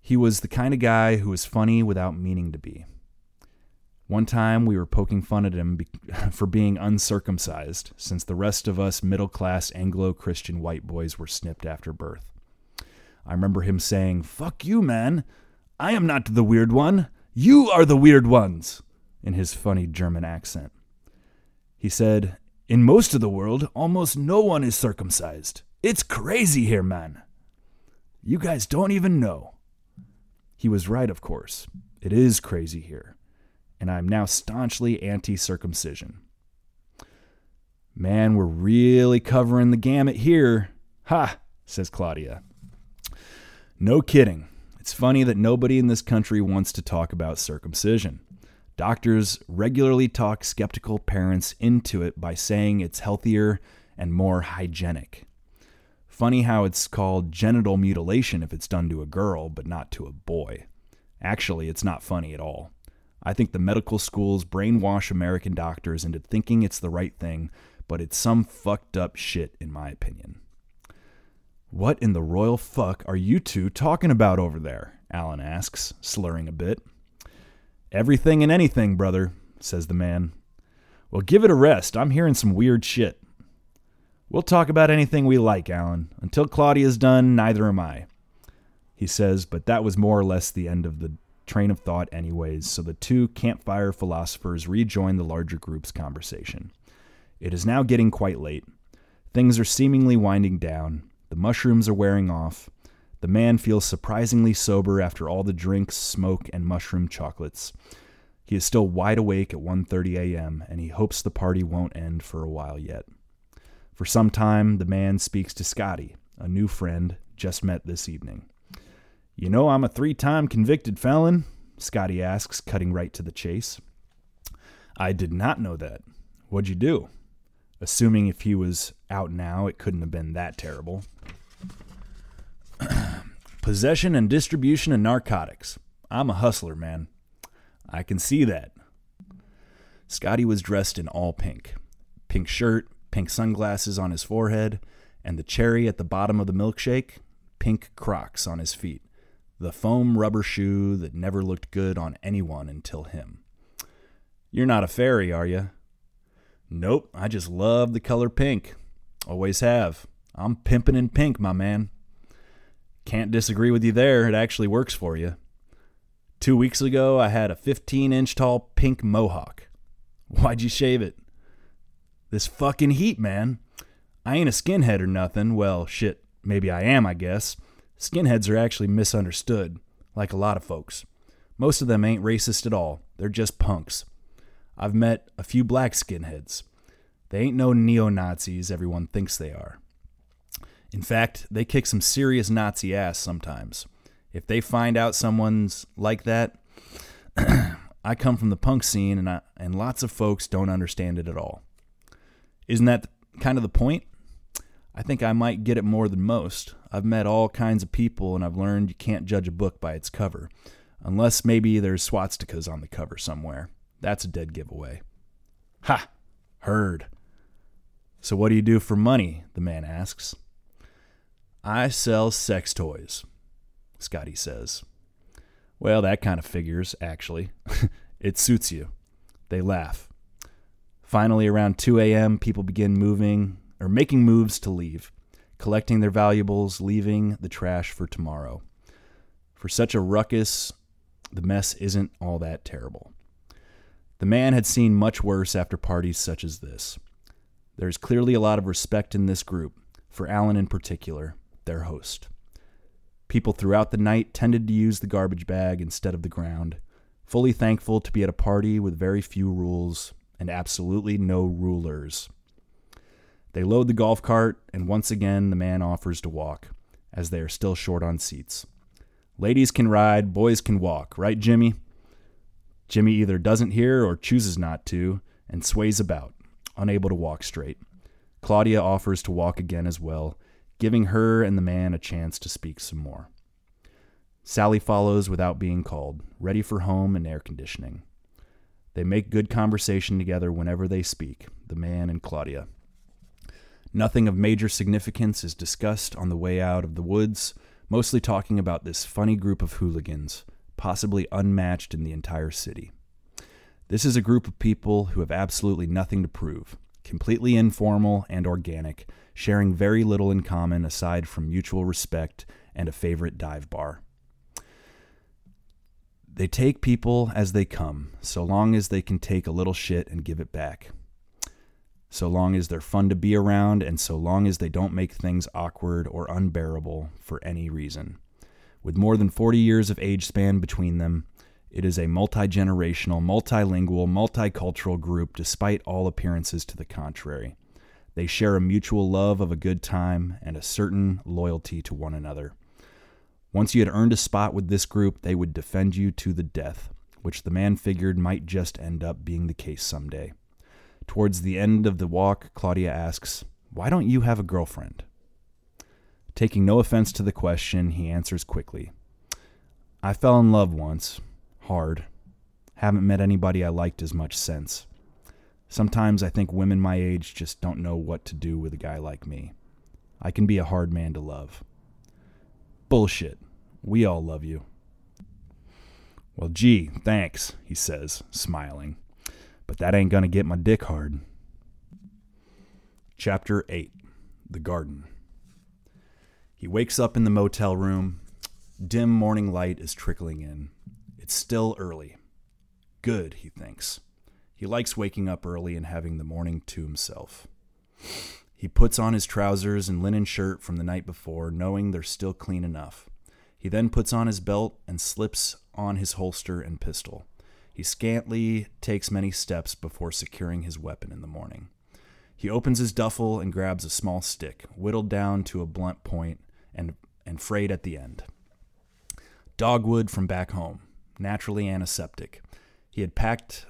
Speaker 2: He was the kind of guy who was funny without meaning to be. One time we were poking fun at him [laughs] for being uncircumcised, since the rest of us middle class Anglo Christian white boys were snipped after birth. I remember him saying, Fuck you, man. I am not the weird one. You are the weird ones, in his funny German accent. He said, In most of the world, almost no one is circumcised. It's crazy here, man. You guys don't even know. He was right, of course. It is crazy here and I'm now staunchly anti circumcision. Man, we're really covering the gamut here. Ha, says Claudia. No kidding. It's funny that nobody in this country wants to talk about circumcision. Doctors regularly talk skeptical parents into it by saying it's healthier and more hygienic. Funny how it's called genital mutilation if it's done to a girl, but not to a boy. Actually, it's not funny at all. I think the medical schools brainwash American doctors into thinking it's the right thing, but it's some fucked up shit, in my opinion. What in the royal fuck are you two talking about over there? Alan asks, slurring a bit. Everything and anything, brother, says the man. Well, give it a rest. I'm hearing some weird shit. We'll talk about anything we like, Alan. Until Claudia's done, neither am I. He says, but that was more or less the end of the train of thought, anyways, so the two campfire philosophers rejoin the larger group's conversation. It is now getting quite late. Things are seemingly winding down. The mushrooms are wearing off. The man feels surprisingly sober after all the drinks, smoke, and mushroom chocolates. He is still wide awake at 1:30 a.m. and he hopes the party won't end for a while yet. For some time, the man speaks to Scotty, a new friend just met this evening. You know, I'm a three time convicted felon, Scotty asks, cutting right to the chase. I did not know that. What'd you do? Assuming if he was out now, it couldn't have been that terrible. [clears throat] Possession and distribution of narcotics. I'm a hustler, man. I can see that. Scotty was dressed in all pink pink shirt, pink sunglasses on his forehead, and the cherry at the bottom of the milkshake, pink crocs on his feet the foam rubber shoe that never looked good on anyone until him. You're not a fairy, are you? Nope, I just love the color pink. Always have. I'm pimping in pink, my man. Can't disagree with you there. It actually works for you. Two weeks ago, I had a 15 inch tall pink mohawk. Why'd you shave it? This fucking heat, man. I ain't a skinhead or nothing. Well, shit, maybe I am, I guess. Skinheads are actually misunderstood, like a lot of folks. Most of them ain't racist at all, they're just punks. I've met a few black skinheads. They ain't no neo Nazis everyone thinks they are. In fact, they kick some serious Nazi ass sometimes. If they find out someone's like that, [clears throat] I come from the punk scene and, I, and lots of folks don't understand it at all. Isn't that kind of the point? I think I might get it more than most. I've met all kinds of people and I've learned you can't judge a book by its cover. Unless maybe there's swastikas on the cover somewhere. That's a dead giveaway. Ha! Heard. So what do you do for money? the man asks. I sell sex toys, Scotty says. Well, that kind of figures, actually. [laughs] it suits you. They laugh. Finally, around 2 a.m., people begin moving, or making moves to leave, collecting their valuables, leaving the trash for tomorrow. For such a ruckus, the mess isn't all that terrible. The man had seen much worse after parties such as this. There's clearly a lot of respect in this group, for Alan in particular, their host. People throughout the night tended to use the garbage bag instead of the ground, fully thankful to be at a party with very few rules and absolutely no rulers. They load the golf cart, and once again the man offers to walk, as they are still short on seats. Ladies can ride, boys can walk, right, Jimmy? Jimmy either doesn't hear or chooses not to, and sways about, unable to walk straight. Claudia offers to walk again as well, giving her and the man a chance to speak some more. Sally follows without being called, ready for home and air conditioning. They make good conversation together whenever they speak, the man and Claudia. Nothing of major significance is discussed on the way out of the woods, mostly talking about this funny group of hooligans, possibly unmatched in the entire city. This is a group of people who have absolutely nothing to prove, completely informal and organic, sharing very little in common aside from mutual respect and a favorite dive bar. They take people as they come, so long as they can take a little shit and give it back. So long as they're fun to be around, and so long as they don't make things awkward or unbearable for any reason. With more than 40 years of age span between them, it is a multi generational, multilingual, multicultural group despite all appearances to the contrary. They share a mutual love of a good time and a certain loyalty to one another. Once you had earned a spot with this group, they would defend you to the death, which the man figured might just end up being the case someday. Towards the end of the walk, Claudia asks, Why don't you have a girlfriend? Taking no offense to the question, he answers quickly, I fell in love once, hard. Haven't met anybody I liked as much since. Sometimes I think women my age just don't know what to do with a guy like me. I can be a hard man to love. Bullshit. We all love you. Well, gee, thanks, he says, smiling. But that ain't gonna get my dick hard. Chapter 8 The Garden. He wakes up in the motel room. Dim morning light is trickling in. It's still early. Good, he thinks. He likes waking up early and having the morning to himself. He puts on his trousers and linen shirt from the night before, knowing they're still clean enough. He then puts on his belt and slips on his holster and pistol. He scantly takes many steps before securing his weapon in the morning. He opens his duffel and grabs a small stick, whittled down to a blunt point and, and frayed at the end. Dogwood from back home, naturally antiseptic. He had packed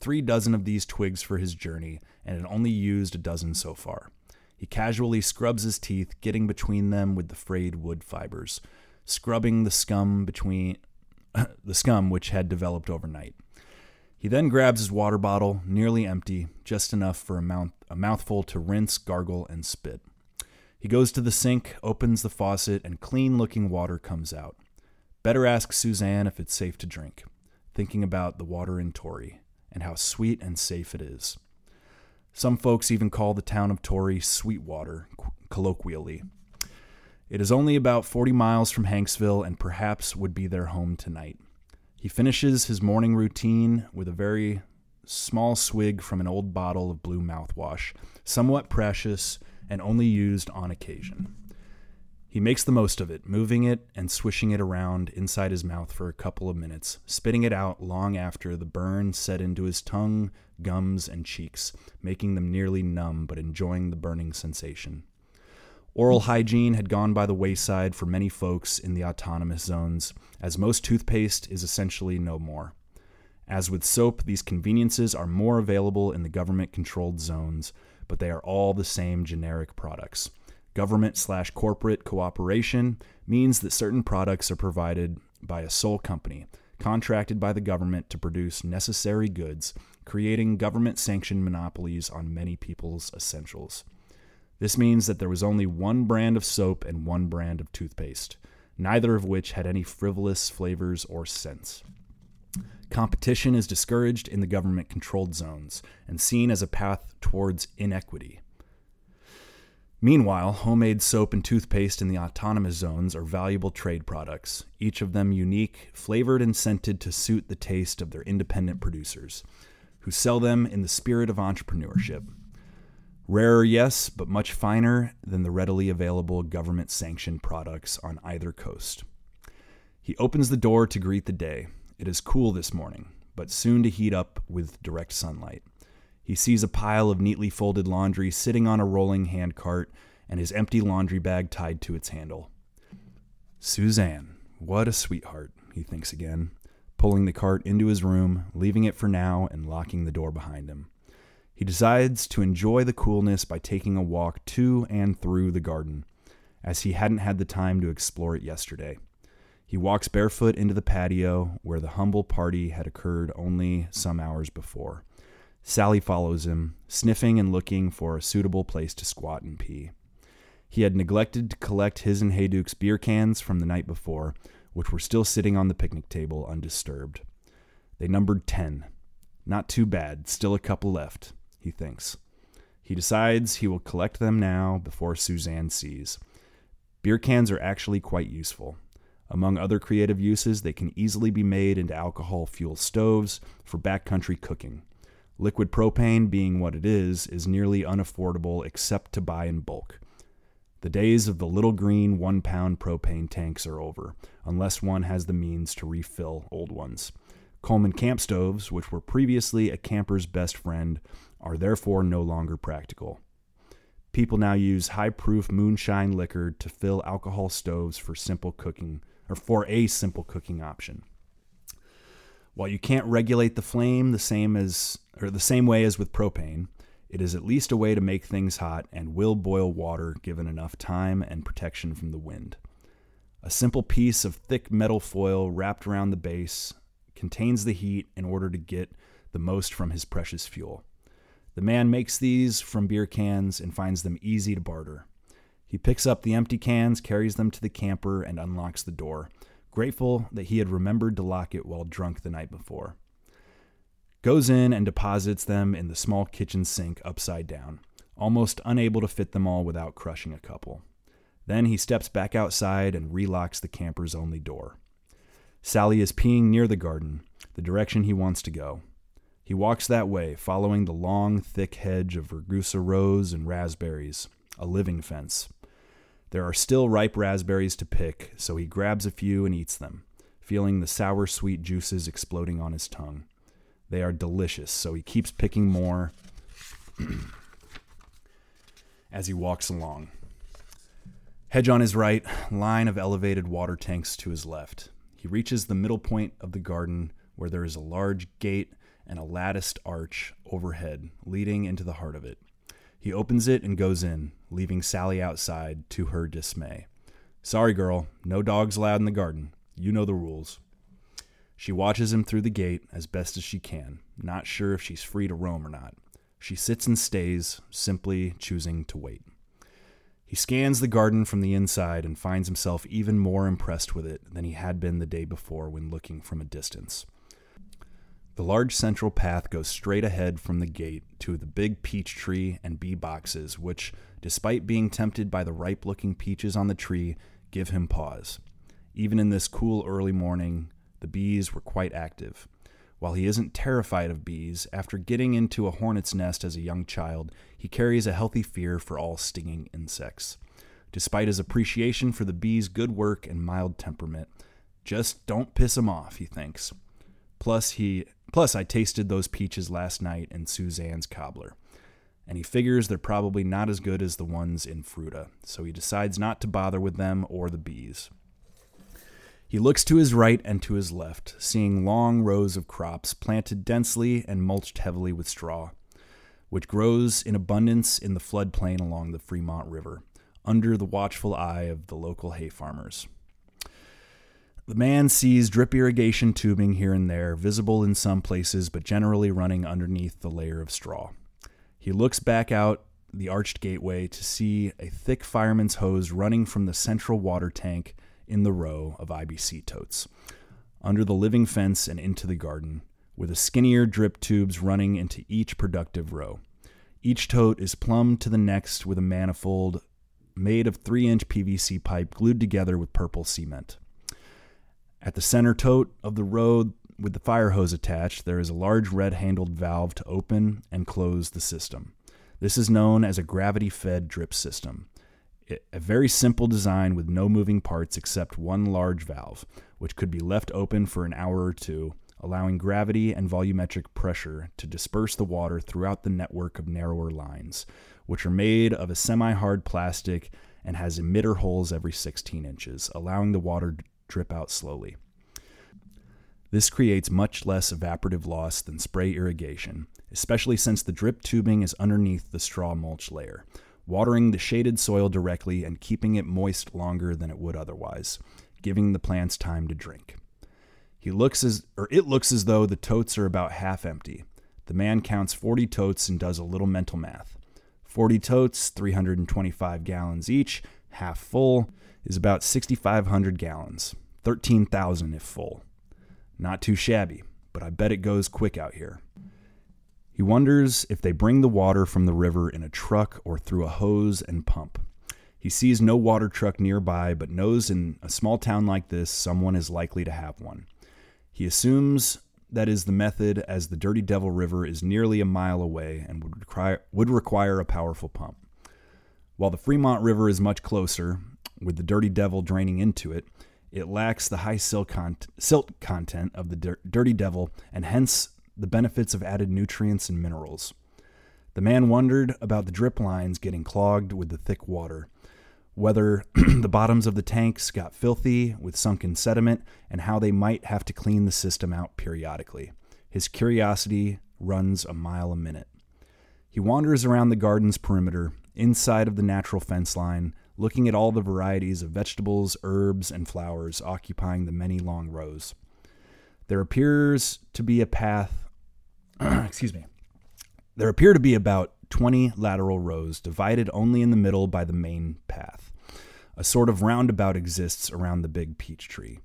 Speaker 2: three dozen of these twigs for his journey and had only used a dozen so far. He casually scrubs his teeth, getting between them with the frayed wood fibers, scrubbing the scum between [clears throat] the scum which had developed overnight. He then grabs his water bottle, nearly empty, just enough for a, mouth, a mouthful to rinse, gargle, and spit. He goes to the sink, opens the faucet, and clean looking water comes out. Better ask Suzanne if it's safe to drink, thinking about the water in Torrey and how sweet and safe it is. Some folks even call the town of Torrey Sweetwater, colloquially. It is only about 40 miles from Hanksville and perhaps would be their home tonight. He finishes his morning routine with a very small swig from an old bottle of blue mouthwash, somewhat precious and only used on occasion. He makes the most of it, moving it and swishing it around inside his mouth for a couple of minutes, spitting it out long after the burn set into his tongue, gums, and cheeks, making them nearly numb but enjoying the burning sensation. Oral hygiene had gone by the wayside for many folks in the autonomous zones, as most toothpaste is essentially no more. As with soap, these conveniences are more available in the government controlled zones, but they are all the same generic products. Government slash corporate cooperation means that certain products are provided by a sole company, contracted by the government to produce necessary goods, creating government sanctioned monopolies on many people's essentials. This means that there was only one brand of soap and one brand of toothpaste, neither of which had any frivolous flavors or scents. Competition is discouraged in the government controlled zones and seen as a path towards inequity. Meanwhile, homemade soap and toothpaste in the autonomous zones are valuable trade products, each of them unique, flavored, and scented to suit the taste of their independent producers, who sell them in the spirit of entrepreneurship. Rarer, yes, but much finer than the readily available government sanctioned products on either coast. He opens the door to greet the day. It is cool this morning, but soon to heat up with direct sunlight. He sees a pile of neatly folded laundry sitting on a rolling handcart and his empty laundry bag tied to its handle. Suzanne, what a sweetheart, he thinks again, pulling the cart into his room, leaving it for now, and locking the door behind him. He decides to enjoy the coolness by taking a walk to and through the garden, as he hadn't had the time to explore it yesterday. He walks barefoot into the patio where the humble party had occurred only some hours before. Sally follows him, sniffing and looking for a suitable place to squat and pee. He had neglected to collect his and Hayduke's beer cans from the night before, which were still sitting on the picnic table undisturbed. They numbered ten. Not too bad, still a couple left, he thinks. He decides he will collect them now before Suzanne sees. Beer cans are actually quite useful. Among other creative uses, they can easily be made into alcohol fuel stoves for backcountry cooking. Liquid propane, being what it is, is nearly unaffordable except to buy in bulk. The days of the little green one pound propane tanks are over, unless one has the means to refill old ones. Coleman camp stoves, which were previously a camper's best friend, are therefore no longer practical. People now use high proof moonshine liquor to fill alcohol stoves for simple cooking or for a simple cooking option. While you can't regulate the flame the same as or the same way as with propane, it is at least a way to make things hot and will boil water given enough time and protection from the wind. A simple piece of thick metal foil wrapped around the base contains the heat in order to get the most from his precious fuel. The man makes these from beer cans and finds them easy to barter. He picks up the empty cans, carries them to the camper, and unlocks the door, grateful that he had remembered to lock it while drunk the night before goes in and deposits them in the small kitchen sink upside down, almost unable to fit them all without crushing a couple. Then he steps back outside and relocks the camper's only door. Sally is peeing near the garden, the direction he wants to go. He walks that way, following the long, thick hedge of Rugosa rose and raspberries, a living fence. There are still ripe raspberries to pick, so he grabs a few and eats them, feeling the sour sweet juices exploding on his tongue. They are delicious, so he keeps picking more [clears throat] as he walks along. Hedge on his right, line of elevated water tanks to his left. He reaches the middle point of the garden where there is a large gate and a latticed arch overhead leading into the heart of it. He opens it and goes in, leaving Sally outside to her dismay. Sorry, girl, no dogs allowed in the garden. You know the rules. She watches him through the gate as best as she can, not sure if she's free to roam or not. She sits and stays, simply choosing to wait. He scans the garden from the inside and finds himself even more impressed with it than he had been the day before when looking from a distance. The large central path goes straight ahead from the gate to the big peach tree and bee boxes, which, despite being tempted by the ripe looking peaches on the tree, give him pause. Even in this cool early morning, the bees were quite active. While he isn't terrified of bees, after getting into a hornet's nest as a young child, he carries a healthy fear for all stinging insects. Despite his appreciation for the bees' good work and mild temperament, just don't piss him off, he thinks. Plus he plus I tasted those peaches last night in Suzanne's cobbler. And he figures they're probably not as good as the ones in Fruita, so he decides not to bother with them or the bees. He looks to his right and to his left, seeing long rows of crops planted densely and mulched heavily with straw, which grows in abundance in the floodplain along the Fremont River, under the watchful eye of the local hay farmers. The man sees drip irrigation tubing here and there, visible in some places, but generally running underneath the layer of straw. He looks back out the arched gateway to see a thick fireman's hose running from the central water tank in the row of IBC totes, under the living fence and into the garden, with the skinnier drip tubes running into each productive row. Each tote is plumbed to the next with a manifold made of 3 inch PVC pipe glued together with purple cement. At the center tote of the road with the fire hose attached, there is a large red handled valve to open and close the system. This is known as a gravity fed drip system a very simple design with no moving parts except one large valve, which could be left open for an hour or two, allowing gravity and volumetric pressure to disperse the water throughout the network of narrower lines, which are made of a semi hard plastic and has emitter holes every 16 inches, allowing the water drip out slowly. This creates much less evaporative loss than spray irrigation, especially since the drip tubing is underneath the straw mulch layer, watering the shaded soil directly and keeping it moist longer than it would otherwise, giving the plants time to drink. He looks as or it looks as though the totes are about half empty. The man counts 40 totes and does a little mental math. 40 totes, 325 gallons each, half full, is about 6,500 gallons. 13,000 if full. Not too shabby, but I bet it goes quick out here. He wonders if they bring the water from the river in a truck or through a hose and pump. He sees no water truck nearby, but knows in a small town like this, someone is likely to have one. He assumes that is the method, as the Dirty Devil River is nearly a mile away and would require, would require a powerful pump. While the Fremont River is much closer, with the Dirty Devil draining into it, it lacks the high silt, content of the Dirty Devil and hence the benefits of added nutrients and minerals. The man wondered about the drip lines getting clogged with the thick water, whether [clears throat] the bottoms of the tanks got filthy with sunken sediment, and how they might have to clean the system out periodically. His curiosity runs a mile a minute. He wanders around the garden's perimeter, inside of the natural fence line, looking at all the varieties of vegetables, herbs, and flowers occupying the many long rows. There appears to be a path, [clears throat] excuse me, there appear to be about 20 lateral rows divided only in the middle by the main path. A sort of roundabout exists around the big peach tree.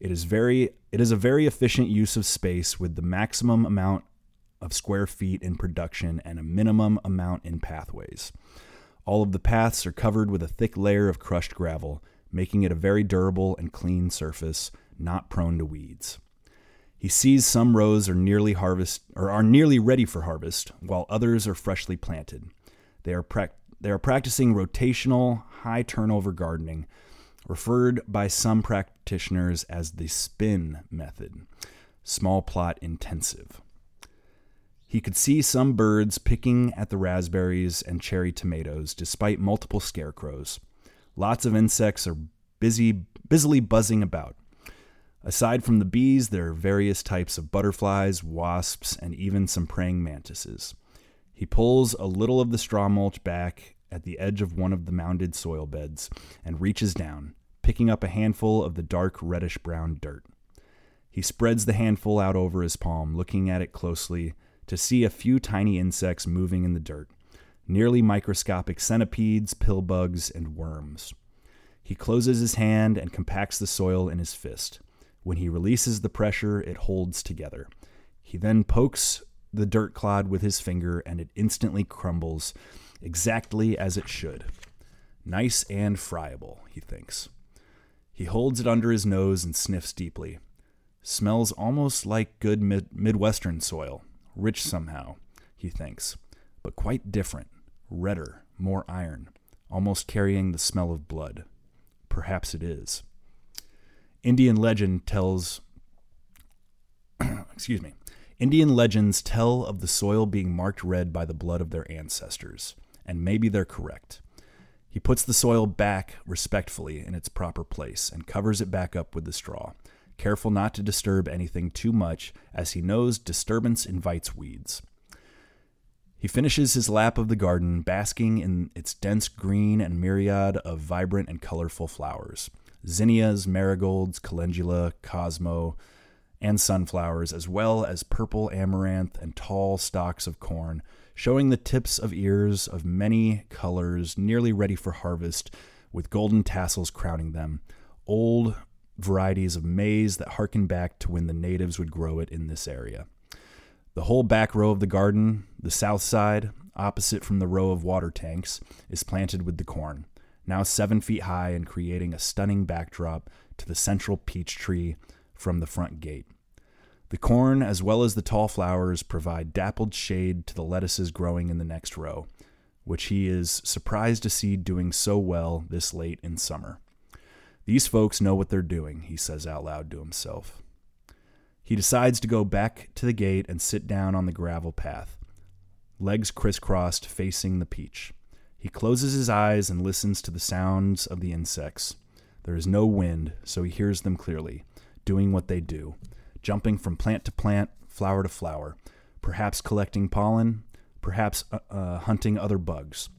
Speaker 2: It is very it is a very efficient use of space with the maximum amount of square feet in production and a minimum amount in pathways. All of the paths are covered with a thick layer of crushed gravel, making it a very durable and clean surface, not prone to weeds. He sees some rows are nearly harvest or are nearly ready for harvest, while others are freshly planted. They are pra- they are practicing rotational, high turnover gardening, referred by some practitioners as the spin method, small plot intensive. He could see some birds picking at the raspberries and cherry tomatoes despite multiple scarecrows. Lots of insects are busy busily buzzing about. Aside from the bees, there are various types of butterflies, wasps, and even some praying mantises. He pulls a little of the straw mulch back at the edge of one of the mounded soil beds and reaches down, picking up a handful of the dark reddish brown dirt. He spreads the handful out over his palm, looking at it closely to see a few tiny insects moving in the dirt, nearly microscopic centipedes, pill bugs, and worms. He closes his hand and compacts the soil in his fist. When he releases the pressure, it holds together. He then pokes the dirt clod with his finger and it instantly crumbles, exactly as it should. Nice and friable, he thinks. He holds it under his nose and sniffs deeply. Smells almost like good mid- Midwestern soil rich somehow, he thinks, but quite different, redder, more iron, almost carrying the smell of blood. Perhaps it is. Indian legend tells [clears throat] excuse me. Indian legends tell of the soil being marked red by the blood of their ancestors, and maybe they're correct. He puts the soil back respectfully in its proper place and covers it back up with the straw, careful not to disturb anything too much, as he knows disturbance invites weeds. He finishes his lap of the garden, basking in its dense green and myriad of vibrant and colorful flowers zinnias, marigolds, calendula, cosmo, and sunflowers, as well as purple amaranth and tall stalks of corn, showing the tips of ears of many colors, nearly ready for harvest, with golden tassels crowning them. Old varieties of maize that harken back to when the natives would grow it in this area. The whole back row of the garden, the south side, opposite from the row of water tanks, is planted with the corn, now seven feet high and creating a stunning backdrop to the central peach tree from the front gate. The corn, as well as the tall flowers, provide dappled shade to the lettuces growing in the next row, which he is surprised to see doing so well this late in summer. These folks know what they're doing, he says out loud to himself. He decides to go back to the gate and sit down on the gravel path, legs crisscrossed, facing the peach. He closes his eyes and listens to the sounds of the insects. There is no wind, so he hears them clearly, doing what they do, jumping from plant to plant, flower to flower, perhaps collecting pollen, perhaps uh, uh, hunting other bugs.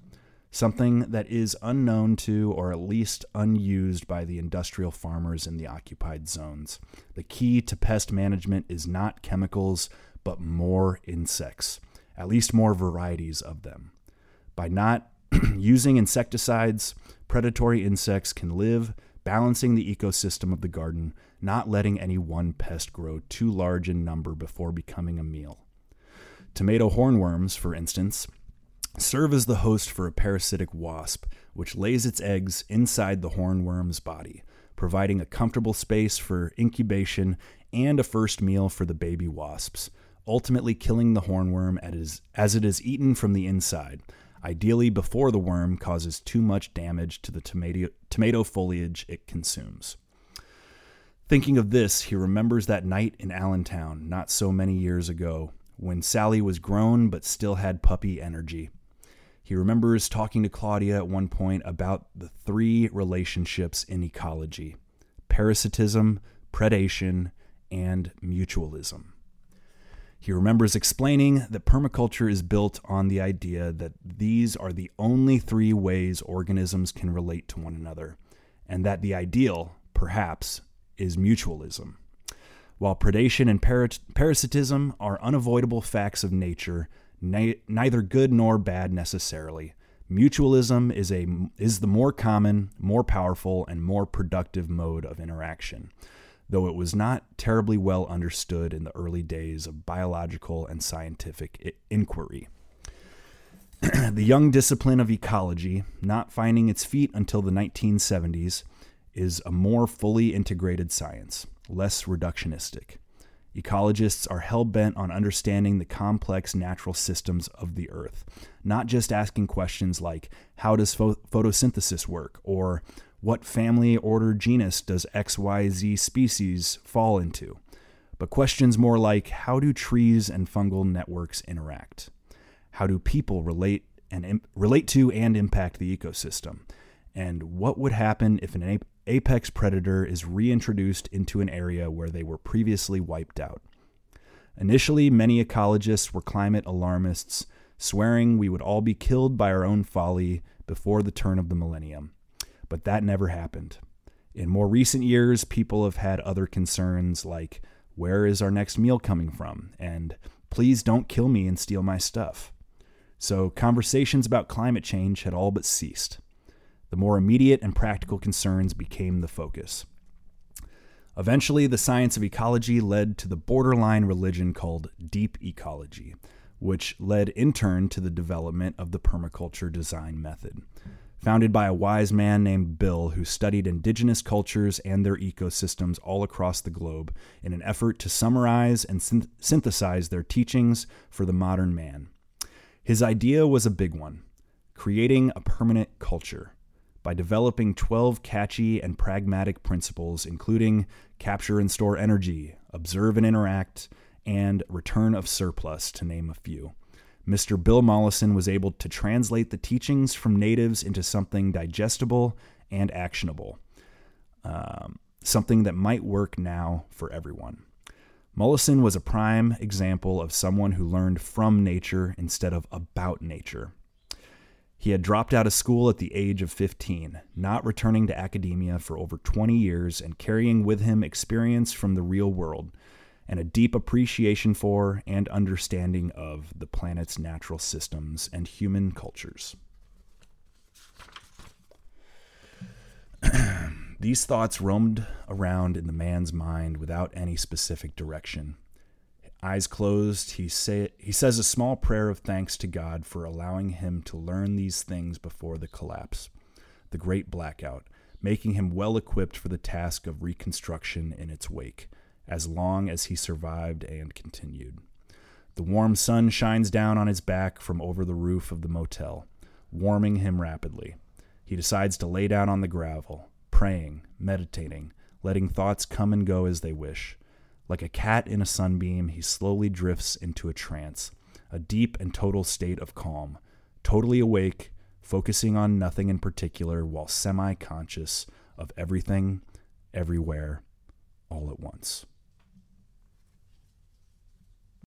Speaker 2: Something that is unknown to, or at least unused by the industrial farmers in the occupied zones. The key to pest management is not chemicals, but more insects, at least more varieties of them. By not [clears throat] using insecticides, predatory insects can live, balancing the ecosystem of the garden, not letting any one pest grow too large in number before becoming a meal. Tomato hornworms, for instance, serve as the host for a parasitic wasp, which lays its eggs inside the hornworm's body, providing a comfortable space for incubation and a first meal for the baby wasps, ultimately killing the hornworm as it is eaten from the inside, ideally before the worm causes too much damage to the tomato, tomato foliage it consumes. Thinking of this, he remembers that night in Allentown not so many years ago when Sally was grown but still had puppy energy. He remembers talking to Claudia at one point about the three relationships in ecology parasitism, predation, and mutualism. He remembers explaining that permaculture is built on the idea that these are the only three ways organisms can relate to one another, and that the ideal, perhaps, is mutualism. While predation and parasitism are unavoidable facts of nature, neither good nor bad necessarily, mutualism is, a, is the more common, more powerful, and more productive mode of interaction though it was not terribly well understood in the early days of biological and scientific inquiry. [clears throat] the young discipline of ecology, not finding its feet until the 1970s, is a more fully integrated science, less reductionistic. Ecologists are hell bent on understanding the complex natural systems of the earth, not just asking questions like how does photosynthesis work or what family, order, genus does XYZ species fall into? But questions more like how do trees and fungal networks interact? How do people relate and relate to and impact the ecosystem? And what would happen if an apex predator is reintroduced into an area where they were previously wiped out? Initially, many ecologists were climate alarmists, swearing we would all be killed by our own folly before the turn of the millennium but that never happened. In more recent years, people have had other concerns like where is our next meal coming from? And please don't kill me and steal my stuff. So conversations about climate change had all but ceased. The more immediate and practical concerns became the focus. Eventually, the science of ecology led to the borderline religion called deep ecology, which led in turn to the development of the permaculture design method founded by a wise man named Bill who studied indigenous cultures and their ecosystems all across the globe in an effort to summarize and synth- synthesize their teachings for the modern man. His idea was a big one creating a permanent culture by developing 12 catchy and pragmatic principles, including capture and store energy, observe and interact, and return of surplus, to name a few. Mr. Bill Mollison was able to translate the teachings from natives into something digestible and actionable, um, something that might work now for everyone. Mollison was a prime example of someone who learned from nature instead of about nature. He had dropped out of school at the age of 15, not returning to academia for over 20 years and carrying with him experience from the real world, and a deep appreciation for and understanding of the planet's natural systems and human cultures. [clears throat] These thoughts roamed around in the man's mind without any specific direction. Eyes closed, he, say, he says a small prayer of thanks to God for allowing him to learn these things before the collapse, the great blackout, making him well equipped for the task of reconstruction in its wake as long as he survived and continued. The warm sun shines down on his back from over the roof of the motel, warming him rapidly. He decides to lay down on the gravel, praying, meditating, letting thoughts come and go as they wish. Like a cat in a sunbeam, he slowly drifts into a trance, a deep and total state of calm, totally awake, focusing on nothing in particular while semi conscious of everything, everywhere, all at once.